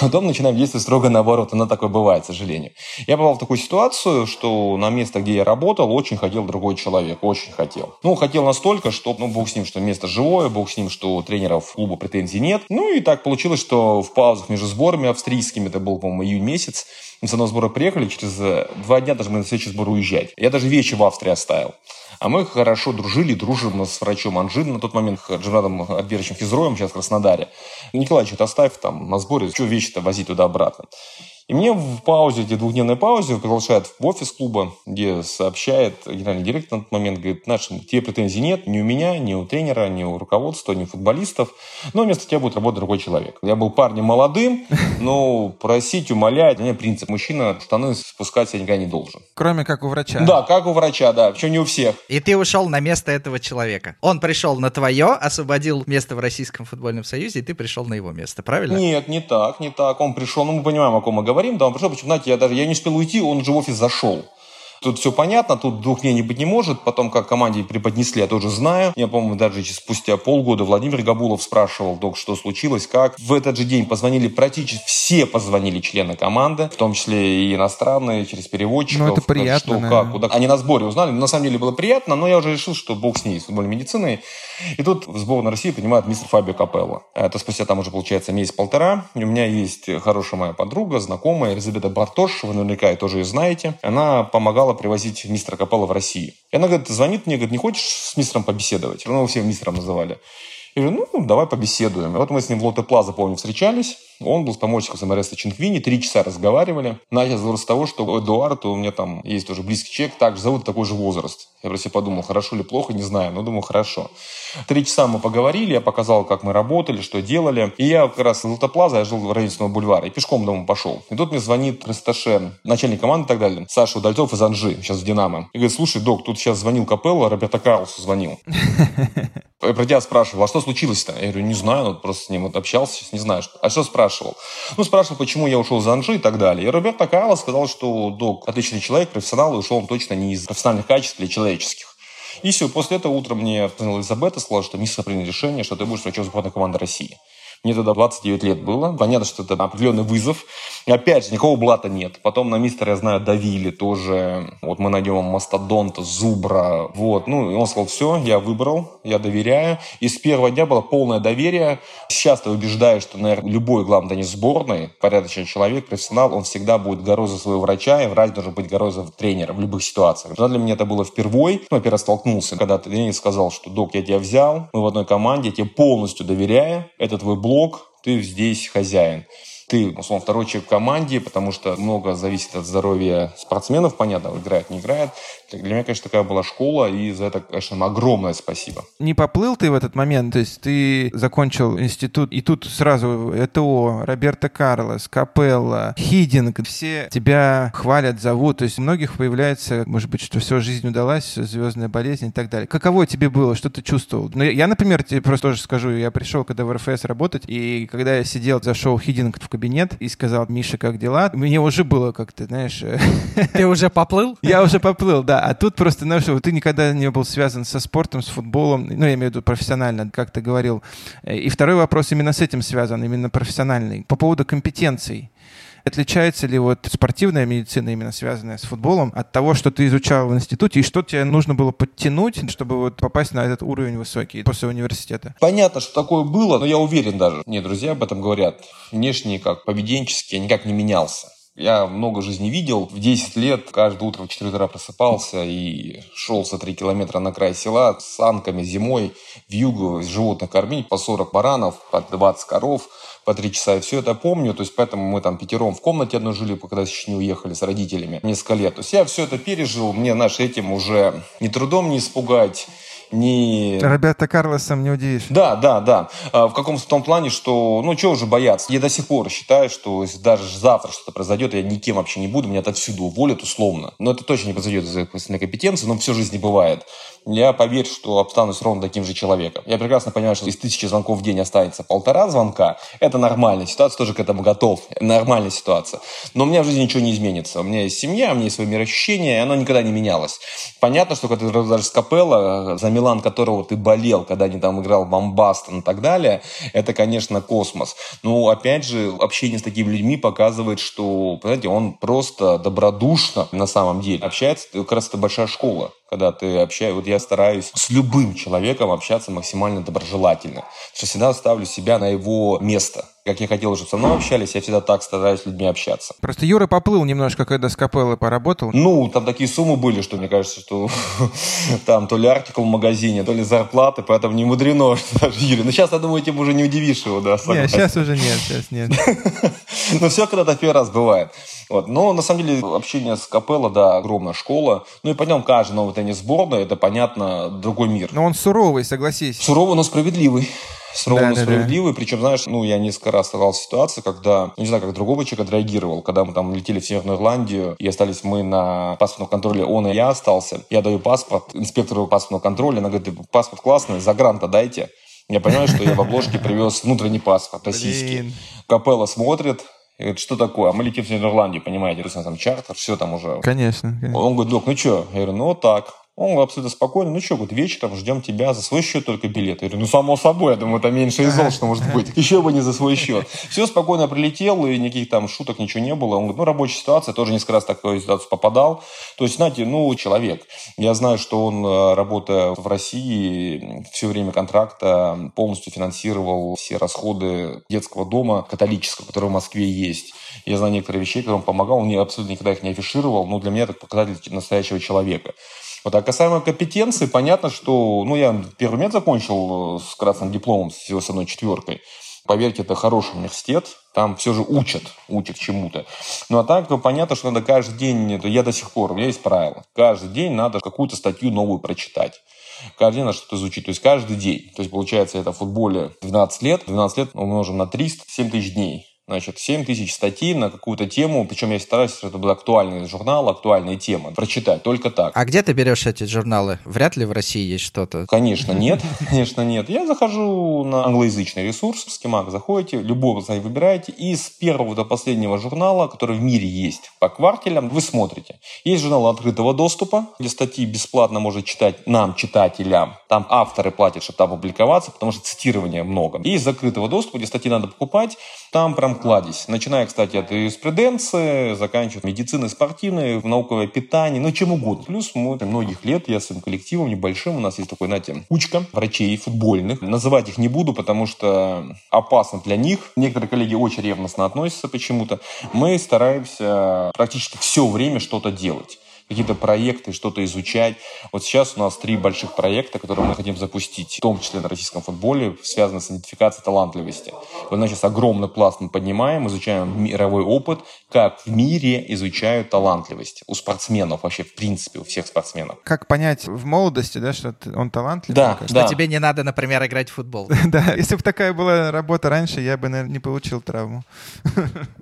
потом начинаем действовать строго наоборот. Оно такое бывает, к сожалению. Я попал в такую ситуацию, что на место, где я работал, очень хотел другой человек. Очень хотел. Ну, хотел настолько, что, ну, бог с ним, что место живое, бог с ним, что тренеров клуба претензий нет. Ну, и так получилось, что в паузах между сборами австрийскими, это был, по-моему, июнь месяц, мы с одного сбора приехали, через э, два дня даже мы на следующий сбор уезжать. Я даже вещи в Австрии оставил. А мы хорошо дружили, дружим с врачом Анжин, на тот момент Джимрадом Альберовичем Физроем, сейчас в Краснодаре. Николаевич, это оставь там на сборе, что вещи-то возить туда-обратно. И мне в паузе, где двухдневной паузе, приглашают в офис клуба, где сообщает генеральный директор на тот момент, говорит, нашим тебе претензий нет ни у меня, ни у тренера, ни у руководства, ни у футболистов, но вместо тебя будет работать другой человек. Я был парнем молодым, (laughs) но просить, умолять, у меня принцип, мужчина штаны спускать я никогда не должен. Кроме как у врача. Да, как у врача, да, причем не у всех. И ты ушел на место этого человека. Он пришел на твое, освободил место в Российском футбольном союзе, и ты пришел на его место, правильно? Нет, не так, не так. Он пришел, ну мы понимаем, о ком мы говорим, говорим, да, он пришел, почему, знаете, я даже, я не успел уйти, он уже в офис зашел. Тут все понятно, тут двух дней не быть не может. Потом, как команде преподнесли, я тоже знаю. Я, по-моему, даже спустя полгода Владимир Габулов спрашивал, док, что случилось, как. В этот же день позвонили практически все позвонили члены команды, в том числе и иностранные, через переводчиков. Ну, это приятно. Что, как, куда. Они на сборе узнали. На самом деле было приятно, но я уже решил, что бог с ней, с футбольной медициной. И тут в сборную России принимает мистер Фабио Капелло. Это спустя там уже, получается, месяц-полтора. У меня есть хорошая моя подруга, знакомая, Елизавета Бартош, вы наверняка тоже ее знаете. Она помогала привозить мистера Капелло в Россию. И она говорит, звонит мне, говорит, не хочешь с мистером побеседовать? Ну, все мистером называли. Я говорю, ну, давай побеседуем. И вот мы с ним в Лоте Плаза, помню, встречались. Он был с помощником Самареста Чинквини, три часа разговаривали. Начал разговор с того, что Эдуард, у меня там есть тоже близкий человек, также зовут такой же возраст. Я просто подумал, хорошо или плохо, не знаю, но думаю, хорошо. Три часа мы поговорили, я показал, как мы работали, что делали. И я как раз в Лотте Плаза, я жил в районе бульвара, и пешком дома пошел. И тут мне звонит Расташе, начальник команды и так далее, Саша Удальцов из Анжи, сейчас в Динамо. И говорит, слушай, док, тут сейчас звонил Капелло, Роберто Карлосу звонил. (laughs) Я про тебя спрашивал, а что случилось-то? Я говорю, не знаю, ну, просто с ним вот общался, не знаю. Что. А что спрашивал? Ну, спрашивал, почему я ушел из Анжи и так далее. И Роберто Карлос сказал, что док отличный человек, профессионал, и ушел он точно не из профессиональных качеств или человеческих. И все, после этого утром мне позвонила Элизабета, сказала, что миссия приняли решение, что ты будешь врачом сборной команды России. Мне тогда 29 лет было. Понятно, что это определенный вызов. Опять же, никакого блата нет. Потом на мистера, я знаю, давили тоже. Вот мы найдем мастодонта, зубра. Вот. Ну, и он сказал, все, я выбрал, я доверяю. И с первого дня было полное доверие. Сейчас ты убеждаешь, что, наверное, любой главный не сборной, порядочный человек, профессионал, он всегда будет горой за своего врача, и врач должен быть горой за тренера в любых ситуациях. Но для меня это было впервые. Ну, я столкнулся, когда тренер сказал, что, док, я тебя взял, мы в одной команде, я тебе полностью доверяю, это твой блок, ты здесь хозяин ты, условно, второй человек в команде, потому что много зависит от здоровья спортсменов, понятно, играет, не играет. Для меня, конечно, такая была школа, и за это, конечно, огромное спасибо. Не поплыл ты в этот момент? То есть ты закончил институт, и тут сразу ЭТО, Роберто Карлос, Капелла, Хидинг, все тебя хвалят, зовут. То есть у многих появляется, может быть, что все, жизнь удалась, звездная болезнь и так далее. Каково тебе было? Что ты чувствовал? Ну, я, например, тебе просто тоже скажу, я пришел когда в РФС работать, и когда я сидел, зашел Хидинг в кабинет и сказал, Миша, как дела? Мне уже было как-то, знаешь... (laughs) Ты уже поплыл? Я уже поплыл, да а тут просто, знаешь, вот ты никогда не был связан со спортом, с футболом, ну, я имею в виду профессионально, как ты говорил. И второй вопрос именно с этим связан, именно профессиональный. По поводу компетенций. Отличается ли вот спортивная медицина, именно связанная с футболом, от того, что ты изучал в институте, и что тебе нужно было подтянуть, чтобы вот попасть на этот уровень высокий после университета? Понятно, что такое было, но я уверен даже. Мне друзья об этом говорят. Внешне, как поведенчески, я никак не менялся. Я много жизни видел. В 10 лет каждое утро в 4 утра просыпался и шел за 3 километра на край села с санками зимой в югу животных кормить по 40 баранов, по 20 коров по 3 часа. И все это помню. То есть поэтому мы там пятером в комнате одной жили, когда еще не уехали с родителями несколько лет. То есть я все это пережил. Мне наш этим уже ни трудом не испугать не... Роберто Карлосом не удивишь. Да, да, да. А, в каком-то том плане, что, ну, чего уже бояться. Я до сих пор считаю, что если даже завтра что-то произойдет, я никем вообще не буду, меня отовсюду уволят условно. Но это точно не произойдет из-за компетенции, но всю жизнь не бывает. Я поверю, что останусь ровно таким же человеком. Я прекрасно понимаю, что из тысячи звонков в день останется полтора звонка. Это нормальная ситуация, тоже к этому готов. Нормальная ситуация. Но у меня в жизни ничего не изменится. У меня есть семья, у меня есть свое мироощущение, и оно никогда не менялось. Понятно, что когда ты даже с Капелла, за Милан которого ты болел, когда они там играл Бомбастон и так далее, это, конечно, космос. Но, опять же, общение с такими людьми показывает, что, понимаете, он просто добродушно на самом деле общается. Как раз это большая школа когда ты общаешься. Вот я стараюсь с любым человеком общаться максимально доброжелательно. Что всегда ставлю себя на его место. Как я хотел, чтобы со мной общались, я всегда так стараюсь с людьми общаться. Просто Юра поплыл немножко, когда с Капеллой поработал. Ну, там такие суммы были, что мне кажется, что (laughs) там то ли артикул в магазине, то ли зарплаты, поэтому не мудрено, (laughs) что даже Юрий. Но сейчас, я думаю, этим уже не удивишь его, да? Нет, сейчас уже нет, сейчас нет. (laughs) Но все когда-то первый раз бывает. Вот. Но на самом деле общение с Капелло, да, огромная школа. Ну и пойдем, каждый новый теннис сборной, это, понятно, другой мир. Но он суровый, согласись. Суровый, но справедливый сурово, да, но справедливый. Да, да. Причем, знаешь, ну, я несколько раз оставался в ситуации, когда, не знаю, как другого человека отреагировал, когда мы там летели в Северную Ирландию, и остались мы на паспортном контроле, он и я остался. Я даю паспорт инспектору паспортного контроля, она говорит, паспорт классный, за гранта дайте. Я понимаю, что я в обложке привез внутренний паспорт российский. Капелла смотрит, и говорит, что такое? А мы летим в Нидерландию, понимаете, то есть там чартер, все там уже. Конечно, конечно. Он говорит, док, ну что? Я говорю, ну вот так. Он абсолютно спокойно, ну что, вот вечером ждем тебя, за свой счет только билет. Я говорю, ну само собой, я думаю, это меньше из зол, что может быть. (laughs) Еще бы не за свой счет. Все спокойно прилетел, и никаких там шуток, ничего не было. Он говорит, ну рабочая ситуация, тоже несколько раз в такую ситуацию попадал. То есть, знаете, ну человек. Я знаю, что он, э, работая в России, все время контракта полностью финансировал все расходы детского дома католического, который в Москве есть. Я знаю некоторые вещи, которые он помогал, он абсолютно никогда их не афишировал, но для меня это показатель настоящего человека. Вот, а касаемо компетенции, понятно, что, ну, я первый мед закончил э, с красным дипломом, всего с одной четверкой. Поверьте, это хороший университет, там все же учат, учат чему-то. Ну а так, то понятно, что надо каждый день, это я до сих пор, у меня есть правило, каждый день надо какую-то статью новую прочитать. Каждый день надо что-то изучить, то есть каждый день. То есть получается это в футболе 12 лет, 12 лет умножим на 300, 7 тысяч дней значит, 7 тысяч статей на какую-то тему, причем я стараюсь, чтобы это был актуальный журнал, актуальная тема, прочитать, только так. А где ты берешь эти журналы? Вряд ли в России есть что-то. Конечно, (laughs) нет, конечно, нет. Я захожу на англоязычный ресурс, Schemac, заходите, любого сайт выбираете, и с первого до последнего журнала, который в мире есть по квартелям, вы смотрите. Есть журнал открытого доступа, где статьи бесплатно может читать нам, читателям. Там авторы платят, чтобы там публиковаться, потому что цитирования много. И из закрытого доступа, где статьи надо покупать, там прям кладезь. Начиная, кстати, от юриспруденции, заканчивая медицины спортивной, науковое питание, ну чем угодно. Плюс мы многих лет, я своим коллективом небольшим, у нас есть такой, знаете, кучка врачей футбольных. Называть их не буду, потому что опасно для них. Некоторые коллеги очень ревностно относятся почему-то. Мы стараемся практически все время что-то делать какие-то проекты, что-то изучать. Вот сейчас у нас три больших проекта, которые мы хотим запустить, в том числе на российском футболе, связаны с идентификацией талантливости. Вот, значит, сейчас огромный пласт мы поднимаем, изучаем мировой опыт, как в мире изучают талантливость у спортсменов, вообще в принципе у всех спортсменов. Как понять в молодости, да, что он талантлив? Да, что да. тебе не надо, например, играть в футбол. (laughs) Да, если бы такая была работа раньше, я бы, наверное, не получил травму.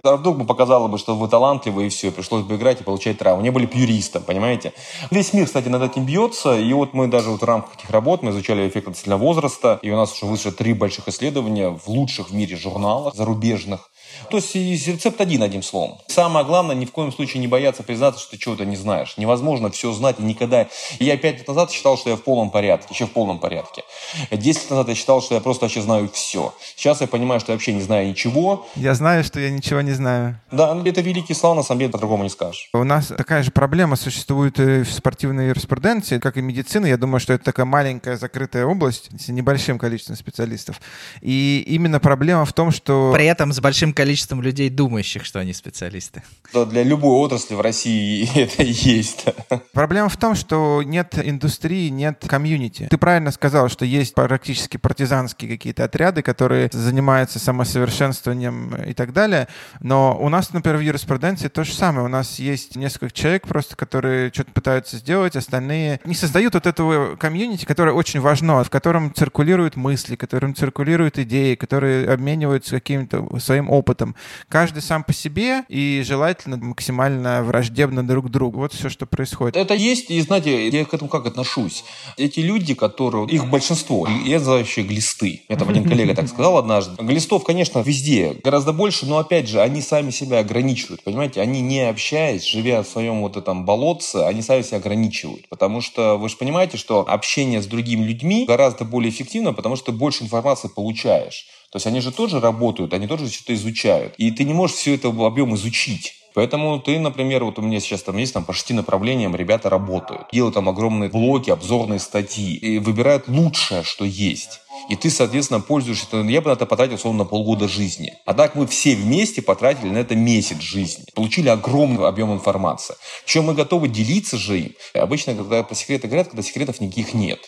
А вдруг бы показало бы, что вы талантливы, и все, пришлось бы играть и получать травму. Не были бы юристом там, понимаете? Весь мир, кстати, над этим бьется, и вот мы даже вот в рамках этих работ мы изучали эффект относительно возраста, и у нас уже вышло три больших исследования в лучших в мире журналах зарубежных, то есть рецепт один, одним словом. Самое главное, ни в коем случае не бояться признаться, что ты чего-то не знаешь. Невозможно все знать и никогда. Я пять лет назад считал, что я в полном порядке, еще в полном порядке. Десять лет назад я считал, что я просто вообще знаю все. Сейчас я понимаю, что я вообще не знаю ничего. Я знаю, что я ничего не знаю. Да, это великие слова, на самом деле, по-другому не скажешь. У нас такая же проблема существует и в спортивной юриспруденции, как и медицина. Я думаю, что это такая маленькая закрытая область с небольшим количеством специалистов. И именно проблема в том, что... При этом с большим количеством количеством людей, думающих, что они специалисты. Да, для любой отрасли в России (laughs) это есть. Проблема в том, что нет индустрии, нет комьюнити. Ты правильно сказал, что есть практически партизанские какие-то отряды, которые занимаются самосовершенствованием и так далее. Но у нас, например, в юриспруденции то же самое. У нас есть несколько человек просто, которые что-то пытаются сделать, остальные не создают вот этого комьюнити, которое очень важно, в котором циркулируют мысли, в котором циркулируют идеи, которые обмениваются каким-то своим опытом опытом. Каждый сам по себе и желательно максимально враждебно друг к другу. Вот все, что происходит. Это есть, и знаете, я к этому как отношусь. Эти люди, которые, их большинство, я называю еще глисты. Это (laughs) один коллега так сказал однажды. Глистов, конечно, везде гораздо больше, но опять же, они сами себя ограничивают, понимаете? Они не общаясь, живя в своем вот этом болотце, они сами себя ограничивают. Потому что вы же понимаете, что общение с другими людьми гораздо более эффективно, потому что больше информации получаешь. То есть они же тоже работают, они тоже что-то изучают. И ты не можешь все это объем изучить. Поэтому ты, например, вот у меня сейчас там есть там по шести направлениям ребята работают. Делают там огромные блоки, обзорные статьи. И выбирают лучшее, что есть. И ты, соответственно, пользуешься. Я бы на это потратил, условно, полгода жизни. А так мы все вместе потратили на это месяц жизни. Получили огромный объем информации. Чем мы готовы делиться же им. Обычно, когда по секрету говорят, когда секретов никаких нет.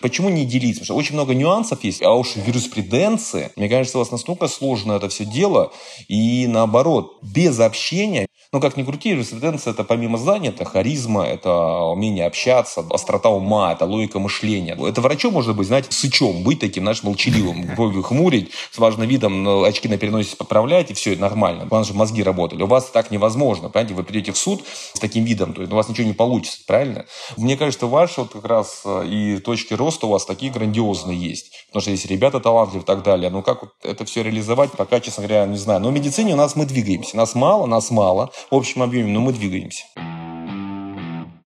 Почему не делиться? Потому что очень много нюансов есть, а уж юриспруденции, мне кажется, у вас настолько сложно это все дело, и наоборот, без общения ну, как ни крути, юриспруденция это помимо знания, это харизма, это умение общаться, острота ума, это логика мышления. Это врачом может быть, знаете, сычом, быть таким, знаешь, молчаливым, (laughs) бровью хмурить, с важным видом очки на переносе поправлять, и все, это нормально. Главное, чтобы мозги работали. У вас так невозможно, понимаете, вы придете в суд с таким видом, то есть у вас ничего не получится, правильно? Мне кажется, ваши вот как раз э, и точки роста у вас такие грандиозные есть. Потому что есть ребята талантливые и так далее. Но как вот это все реализовать, пока, честно говоря, не знаю. Но в медицине у нас мы двигаемся. Нас мало, нас мало общем объеме, но мы двигаемся.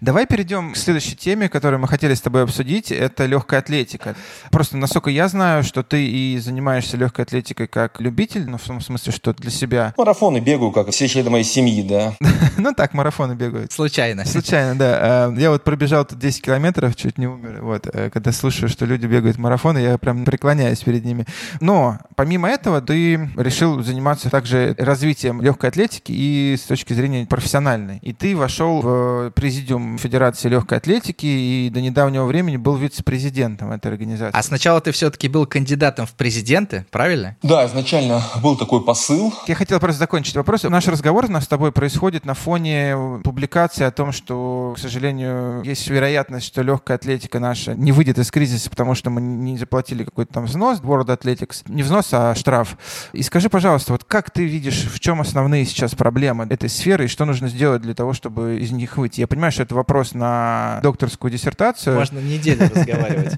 Давай перейдем к следующей теме, которую мы хотели с тобой обсудить. Это легкая атлетика. Просто, насколько я знаю, что ты и занимаешься легкой атлетикой как любитель, ну, в том смысле, что для себя. Марафоны бегаю, как все члены моей семьи, да. (laughs) Ну так, марафоны бегают. Случайно. Случайно, да. Э, я вот пробежал тут 10 километров, чуть не умер. Вот, э, когда слушаю, что люди бегают марафоны, я прям преклоняюсь перед ними. Но помимо этого ты решил заниматься также развитием легкой атлетики и с точки зрения профессиональной. И ты вошел в президиум Федерации легкой атлетики и до недавнего времени был вице-президентом этой организации. А сначала ты все-таки был кандидатом в президенты, правильно? Да, изначально был такой посыл. Я хотел просто закончить вопрос. Наш разговор у нас с тобой происходит на фоне публикации о том, что, к сожалению, есть вероятность, что легкая атлетика наша не выйдет из кризиса, потому что мы не заплатили какой-то там взнос, World Athletics. Не взнос, а штраф. И скажи, пожалуйста, вот как ты видишь, в чем основные сейчас проблемы этой сферы и что нужно сделать для того, чтобы из них выйти? Я понимаю, что это вопрос на докторскую диссертацию. Можно неделю (laughs) разговаривать.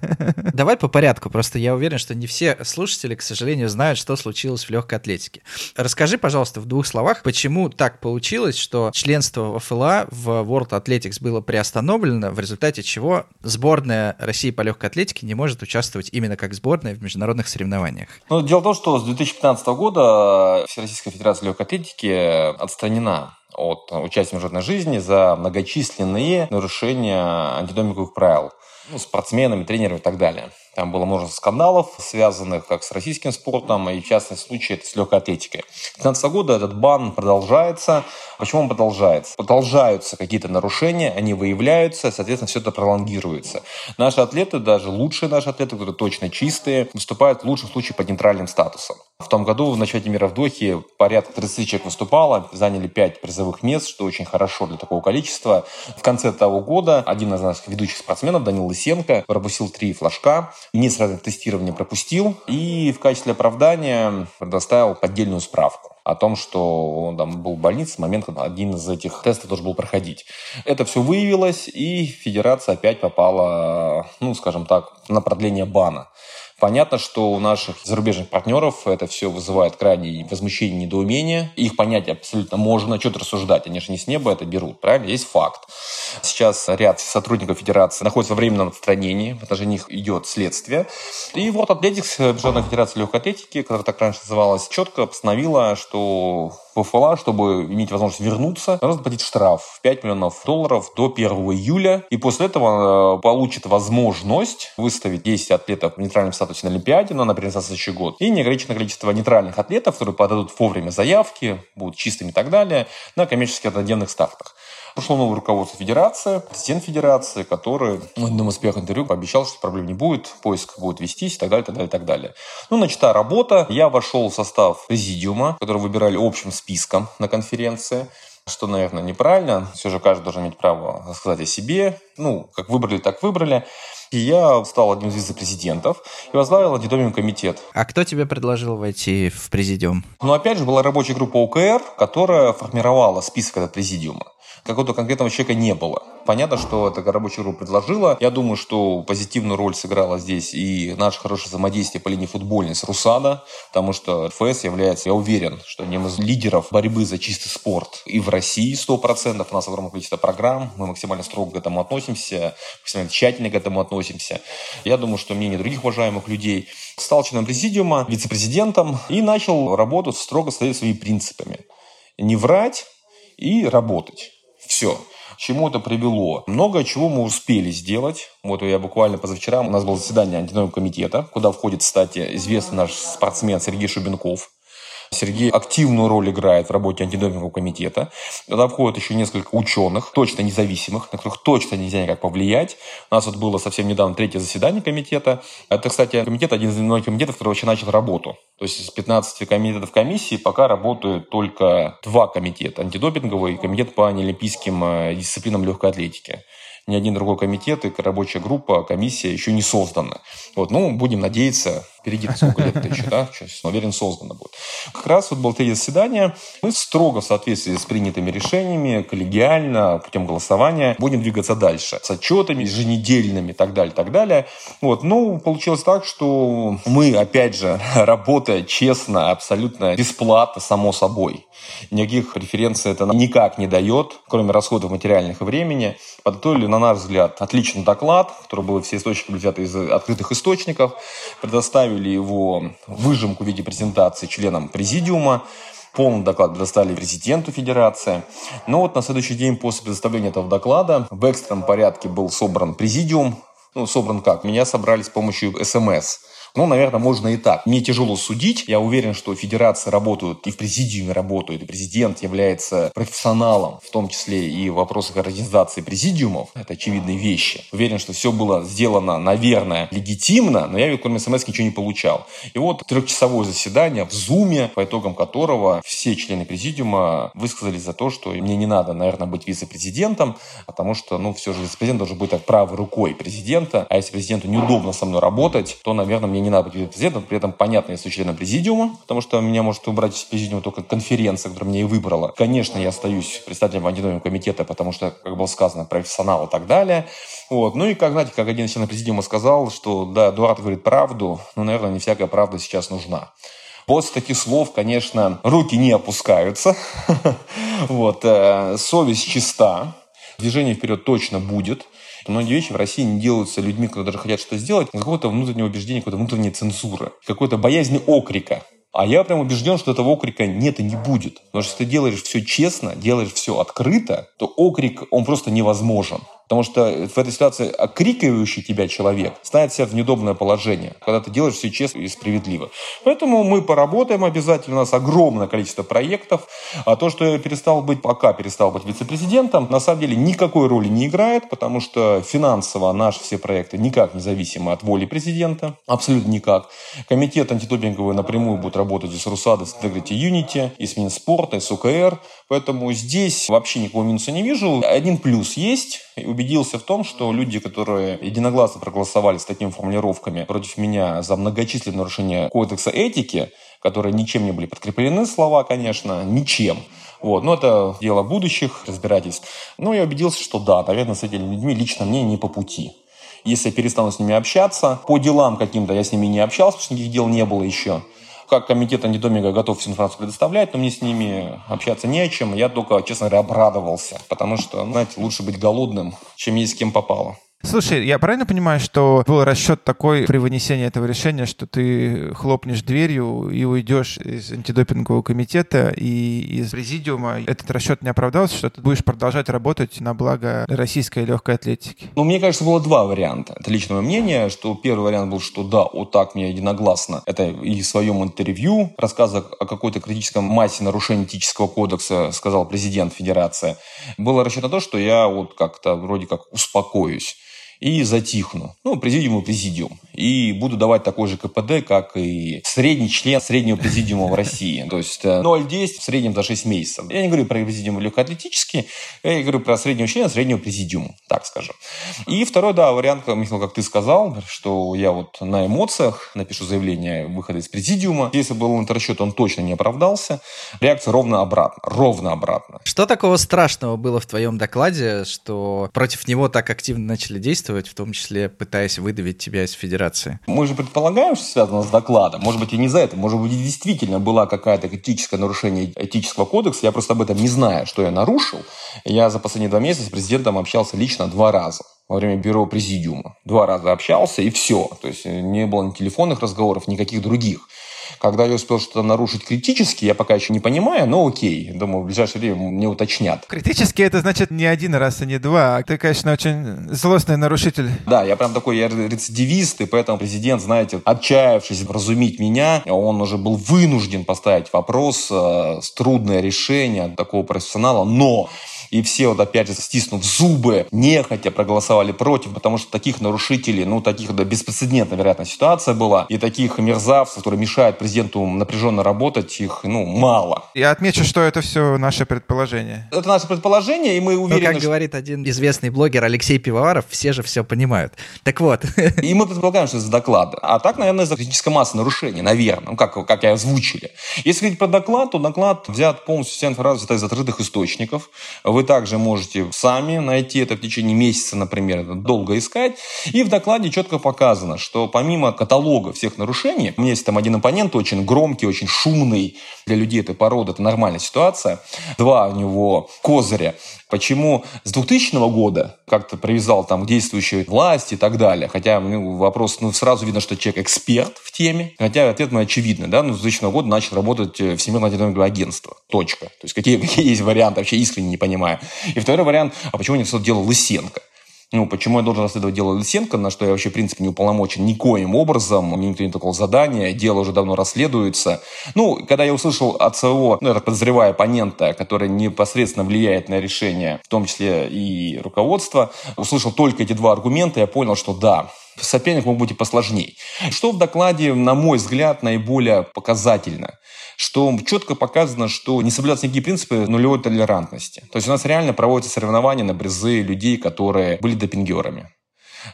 Давай по порядку, просто я уверен, что не все слушатели, к сожалению, знают, что случилось в легкой атлетике. Расскажи, пожалуйста, в двух словах, почему так получилось, что членство ФЛА в World Athletics было приостановлено, в результате чего сборная России по легкой атлетике не может участвовать именно как сборная в международных соревнованиях? Ну, дело в том, что с 2015 года Всероссийская Федерация легкой атлетики отстранена от участия в международной жизни за многочисленные нарушения антидопинговых правил ну, спортсменами, тренерами и так далее. Там было множество скандалов, связанных как с российским спортом, и в частном случае это с легкой атлетикой. С 2015 года этот бан продолжается. Почему он продолжается? Продолжаются какие-то нарушения, они выявляются, соответственно, все это пролонгируется. Наши атлеты, даже лучшие наши атлеты, которые точно чистые, выступают в лучшем случае под нейтральным статусом. В том году в начале мира в Дохе порядка 30 человек выступало, заняли 5 призовых мест, что очень хорошо для такого количества. В конце того года один из наших ведущих спортсменов, Данил Лысенко, пропустил три флажка, несколько тестирования пропустил и в качестве оправдания предоставил поддельную справку о том, что он там был в больнице в момент, когда один из этих тестов должен был проходить. Это все выявилось, и федерация опять попала, ну, скажем так, на продление бана. Понятно, что у наших зарубежных партнеров это все вызывает крайнее возмущение, недоумение. Их понять абсолютно можно. Что-то рассуждать. Они же не с неба это берут. Правильно? Есть факт. Сейчас ряд сотрудников Федерации находится во временном отстранении. В отношении них идет следствие. И вот Атлетикс, Международная Федерация легкой атлетики, которая так раньше называлась, четко постановила, что ПФЛА, чтобы иметь возможность вернуться, нужно заплатить штраф в 5 миллионов долларов до 1 июля. И после этого э, получит возможность выставить 10 атлетов в нейтральном статусе на Олимпиаде, но, например, на следующий год. И неограниченное количество нейтральных атлетов, которые подадут вовремя заявки, будут чистыми и так далее, на коммерческих однодневных стартах. Пришло новое руководство Федерации, президент Федерации, который одном из первых интервью пообещал, что проблем не будет, поиск будет вестись и так далее, так далее, так далее. Ну, начата работа. Я вошел в состав президиума, который выбирали общим списком на конференции что, наверное, неправильно. Все же каждый должен иметь право сказать о себе. Ну, как выбрали, так выбрали. И я стал одним из вице-президентов и возглавил антидопинговый комитет. А кто тебе предложил войти в президиум? Ну, опять же, была рабочая группа ОКР, которая формировала список этого президиума какого-то конкретного человека не было. Понятно, что эта рабочая группа предложила. Я думаю, что позитивную роль сыграла здесь и наше хорошее взаимодействие по линии футбольной с Русада, потому что РФС является, я уверен, что одним из лидеров борьбы за чистый спорт и в России 100%. У нас огромное количество программ, мы максимально строго к этому относимся, максимально тщательно к этому относимся. Я думаю, что мнение других уважаемых людей стал членом президиума, вице-президентом и начал работу строго следовать своими принципами. Не врать и работать. Все. Чему это привело? Много чего мы успели сделать. Вот я буквально позавчера, у нас было заседание антидопингового комитета, куда входит, кстати, известный наш спортсмен Сергей Шубенков. Сергей активную роль играет в работе антидопингового комитета. Туда входят еще несколько ученых, точно независимых, на которых точно нельзя никак повлиять. У нас вот было совсем недавно третье заседание комитета. Это, кстати, комитет, один из немногих комитетов, который вообще начал работу. То есть из 15 комитетов комиссии пока работают только два комитета. Антидопинговый и комитет по неолимпийским э, дисциплинам легкой атлетики ни один другой комитет и рабочая группа, комиссия еще не создана. Вот, ну, будем надеяться, впереди сколько лет еще, да, сейчас, уверен, создано будет. Как раз вот было третье заседание, мы строго в соответствии с принятыми решениями, коллегиально, путем голосования, будем двигаться дальше. С отчетами еженедельными и так далее, так далее. Вот, ну, получилось так, что мы, опять же, (laughs) работая честно, абсолютно бесплатно, само собой, никаких преференций это никак не дает, кроме расходов материальных и времени, подготовили, на наш взгляд, отличный доклад, который был все источники взяты из открытых источников, предоставили его выжимку в виде презентации членам президиума, Полный доклад предоставили президенту Федерации. Но вот на следующий день после предоставления этого доклада в экстренном порядке был собран президиум. Ну, собран как? Меня собрали с помощью СМС. Ну, наверное, можно и так. Мне тяжело судить. Я уверен, что федерации работают и в президиуме работают, и президент является профессионалом, в том числе и в вопросах организации президиумов. Это очевидные вещи. Уверен, что все было сделано, наверное, легитимно, но я, кроме смс, ничего не получал. И вот трехчасовое заседание в Зуме, по итогам которого все члены президиума высказались за то, что мне не надо, наверное, быть вице-президентом, потому что, ну, все же вице-президент должен быть так правой рукой президента, а если президенту неудобно со мной работать, то, наверное, мне мне не надо быть президентом, при этом, понятно, я стою членом президиума, потому что меня может убрать из президиума только конференция, которая меня и выбрала. Конечно, я остаюсь представителем антидопингового комитета, потому что, как было сказано, профессионал и так далее. Вот. Ну и, как, знаете, как один член президиума сказал, что, да, Эдуард говорит правду, но, наверное, не всякая правда сейчас нужна. После таких слов, конечно, руки не опускаются. (laughs) вот. Э, совесть чиста. Движение вперед точно будет. Многие вещи в России не делаются людьми, которые даже хотят что сделать, из какого-то внутреннего убеждения, какой-то внутренней цензуры, какой-то боязни окрика. А я прям убежден, что этого окрика нет и не будет. Потому что если ты делаешь все честно, делаешь все открыто, то окрик, он просто невозможен. Потому что в этой ситуации окрикивающий тебя человек ставит себя в неудобное положение, когда ты делаешь все честно и справедливо. Поэтому мы поработаем обязательно. У нас огромное количество проектов. А то, что я перестал быть, пока перестал быть вице-президентом, на самом деле никакой роли не играет, потому что финансово наши все проекты никак не зависимы от воли президента. Абсолютно никак. Комитет антидопинговый напрямую будет работать с Русадой, с Integrity Unity, и с Минспорта, и с УКР. Поэтому здесь вообще никакого минуса не вижу. Один плюс есть убедился в том, что люди, которые единогласно проголосовали с такими формулировками против меня за многочисленные нарушения кодекса этики, которые ничем не были подкреплены, слова, конечно, ничем. Вот. Но это дело будущих разбирательств. Но я убедился, что да, наверное, с этими людьми лично мне не по пути. Если я перестану с ними общаться, по делам каким-то я с ними не общался, потому что никаких дел не было еще как комитет антидоминга готов всю информацию предоставлять, но мне с ними общаться не о чем. Я только, честно говоря, обрадовался, потому что, знаете, лучше быть голодным, чем есть с кем попало. Слушай, я правильно понимаю, что был расчет такой при вынесении этого решения, что ты хлопнешь дверью и уйдешь из антидопингового комитета и из президиума? Этот расчет не оправдался, что ты будешь продолжать работать на благо российской легкой атлетики? Ну, мне кажется, было два варианта. Это личное мнение, что первый вариант был, что да, вот так мне единогласно. Это и в своем интервью, рассказа о какой-то критическом массе нарушений этического кодекса, сказал президент Федерации. Был расчет на то, что я вот как-то вроде как успокоюсь и затихну. Ну, президиум и президиум. И буду давать такой же КПД, как и средний член среднего президиума в России. То есть 0,10 э, в среднем за 6 месяцев. Я не говорю про президиум легкоатлетический, я говорю про среднего члена среднего президиума, так скажем. И второй, да, вариант, Михаил, как ты сказал, что я вот на эмоциях напишу заявление выхода из президиума. Если был интернет он точно не оправдался. Реакция ровно обратно. Ровно обратно. Что такого страшного было в твоем докладе, что против него так активно начали действовать? Действовать, в том числе пытаясь выдавить тебя из федерации? Мы же предполагаем, что связано с докладом. Может быть, и не за это. Может быть, действительно была какая-то этическое нарушение этического кодекса. Я просто об этом не знаю, что я нарушил. Я за последние два месяца с президентом общался лично два раза во время бюро президиума. Два раза общался, и все. То есть не было ни телефонных разговоров, никаких других. Когда я успел что-то нарушить критически, я пока еще не понимаю, но окей. Думаю, в ближайшее время мне уточнят. Критически это значит не один раз и не два. Ты, конечно, очень злостный нарушитель. Да, я прям такой, я рецидивист, и поэтому президент, знаете, отчаявшись вразумить меня, он уже был вынужден поставить вопрос э, с трудное решение такого профессионала, но и все вот опять же стиснув зубы, нехотя проголосовали против, потому что таких нарушителей, ну таких, да, беспрецедентная, вероятно, ситуация была, и таких мерзавцев, которые мешают президенту напряженно работать, их, ну, мало. Я отмечу, что это все наше предположение. Это наше предположение, и мы уверены, Но, как что... говорит один известный блогер Алексей Пивоваров, все же все понимают. Так вот. (laughs) И мы предполагаем, что это за доклад. А так, наверное, за критическая масса нарушений, наверное, ну, как, как я озвучили. Если говорить про доклад, то доклад взят полностью вся информация из открытых источников. Вы вы также можете сами найти это в течение месяца, например, долго искать. И в докладе четко показано, что помимо каталога всех нарушений, у меня есть там один оппонент очень громкий, очень шумный. Для людей этой породы это нормальная ситуация. Два у него козыря. Почему с 2000 года как-то привязал там к действующей власти и так далее. Хотя ну, вопрос, ну, сразу видно, что человек эксперт в теме. Хотя ответ мой очевидный, да, ну, с 2000 года начал работать э, Всемирное антидопинговое агентство. Точка. То есть какие, (laughs) какие есть варианты, вообще искренне не понимаю. И второй вариант, а почему не все делал Лысенко? Ну, почему я должен расследовать дело Лысенко, на что я вообще, в принципе, не уполномочен никоим образом, мне никто не такого задания, дело уже давно расследуется. Ну, когда я услышал от своего, ну, я так оппонента, который непосредственно влияет на решение, в том числе и руководство, услышал только эти два аргумента, я понял, что да, соперник мог быть и посложней. Что в докладе, на мой взгляд, наиболее показательно? что четко показано, что не соблюдаются никакие принципы нулевой толерантности. То есть у нас реально проводятся соревнования на призы людей, которые были допингерами.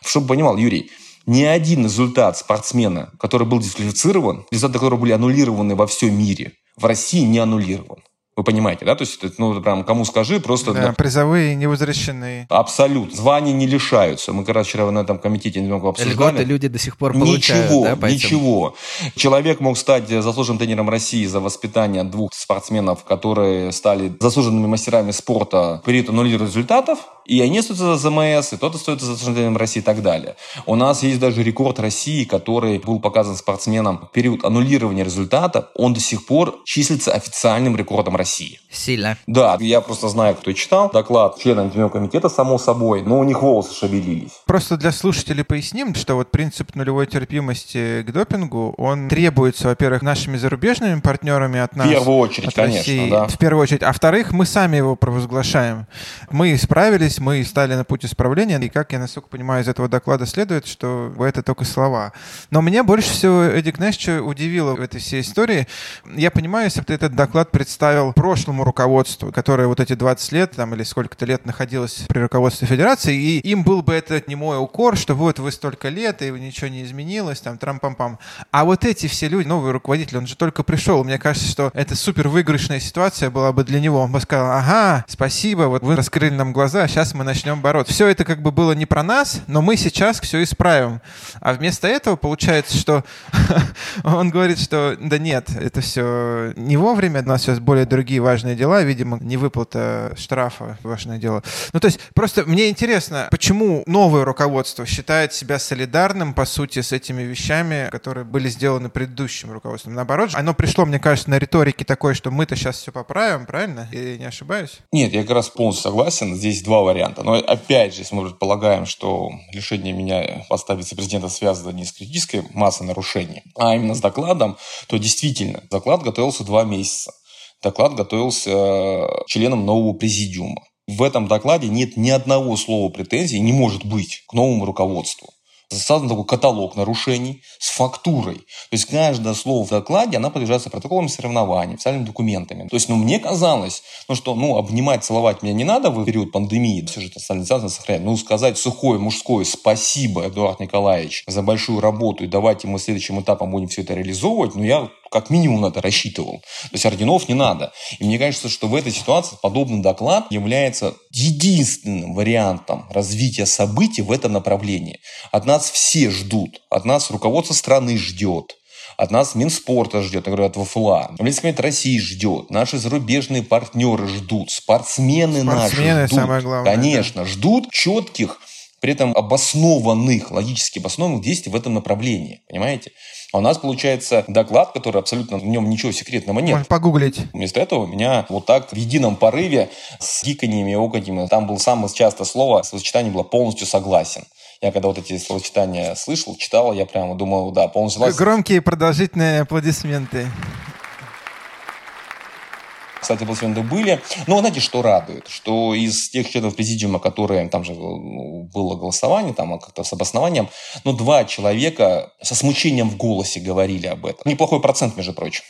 Чтобы понимал, Юрий, ни один результат спортсмена, который был дисквалифицирован, результаты которого были аннулированы во всем мире, в России не аннулирован. Вы понимаете, да? То есть, ну, прям кому скажи, просто... Да, да. призовые не возвращены. Абсолютно. Звания не лишаются. Мы как раз вчера на этом комитете немного обсуждали. Льготы люди до сих пор получают, Ничего, да, ничего. Человек мог стать заслуженным тренером России за воспитание двух спортсменов, которые стали заслуженными мастерами спорта в период аннулирования результатов, и они остаются за ЗМС, и тот остается заслуженным тренером России и так далее. У нас есть даже рекорд России, который был показан спортсменам в период аннулирования результата. Он до сих пор числится официальным рекордом России. России. Сильно. Да, я просто знаю, кто читал доклад члена антимонопольного комитета, само собой, но у них волосы шевелились. Просто для слушателей поясним, что вот принцип нулевой терпимости к допингу, он требуется, во-первых, нашими зарубежными партнерами от нас. В первую очередь, конечно, России, да. В первую очередь. А во-вторых, мы сами его провозглашаем. Мы исправились, мы стали на путь исправления, и, как я, насколько понимаю, из этого доклада следует, что это только слова. Но меня больше всего, Эдик, знаешь, что удивило в этой всей истории? Я понимаю, если бы ты этот доклад представил прошлому руководству, которое вот эти 20 лет там, или сколько-то лет находилось при руководстве Федерации, и им был бы это не мой укор, что вот вы столько лет, и ничего не изменилось, там, трам-пам-пам. А вот эти все люди, новый руководитель, он же только пришел. Мне кажется, что это супер выигрышная ситуация была бы для него. Он бы сказал, ага, спасибо, вот вы раскрыли нам глаза, сейчас мы начнем бороться. Все это как бы было не про нас, но мы сейчас все исправим. А вместо этого получается, что (laughs) он говорит, что да нет, это все не вовремя, у нас сейчас более другие другие важные дела, видимо, не выплата штрафа важное дело. Ну, то есть, просто мне интересно, почему новое руководство считает себя солидарным, по сути, с этими вещами, которые были сделаны предыдущим руководством. Наоборот, оно пришло, мне кажется, на риторике такой, что мы-то сейчас все поправим, правильно? Я не ошибаюсь? Нет, я как раз полностью согласен. Здесь два варианта. Но опять же, если мы предполагаем, что лишение меня поставить президента связано не с критической массой нарушений, а именно с докладом, то действительно, доклад готовился два месяца. Доклад готовился э, членом нового президиума. В этом докладе нет ни одного слова претензий, не может быть к новому руководству создан такой каталог нарушений с фактурой. То есть каждое слово в докладе, она подтверждается протоколами соревнований, официальными документами. То есть, ну, мне казалось, ну, что, ну, обнимать, целовать меня не надо в период пандемии, все же это социализация сохраняет. Ну, сказать сухое мужское спасибо, Эдуард Николаевич, за большую работу, и давайте мы следующим этапом будем все это реализовывать, ну, я как минимум на это рассчитывал. То есть орденов не надо. И мне кажется, что в этой ситуации подобный доклад является единственным вариантом развития событий в этом направлении. От нас все ждут. От нас руководство страны ждет. От нас Минспорта ждет, говорю, от ВФЛА. Олимпийский комитет России ждет. Наши зарубежные партнеры ждут. Спортсмены, Спортсмены наши ждут. самое главное. Конечно, да. ждут четких при этом обоснованных, логически обоснованных действий в этом направлении. Понимаете? А у нас получается доклад, который абсолютно в нем ничего секретного нет. Можно погуглить. Вместо этого меня вот так в едином порыве с гиканьями и оканьями, там было самое частое слово, сочетание было полностью согласен. Я когда вот эти словосочетания слышал, читал, я прямо думал, да, полностью согласен. Громкие продолжительные аплодисменты кстати, аплодисменты были. Но знаете, что радует? Что из тех членов президиума, которые, там же ну, было голосование, там как-то с обоснованием, но два человека со смущением в голосе говорили об этом. Неплохой процент, между прочим.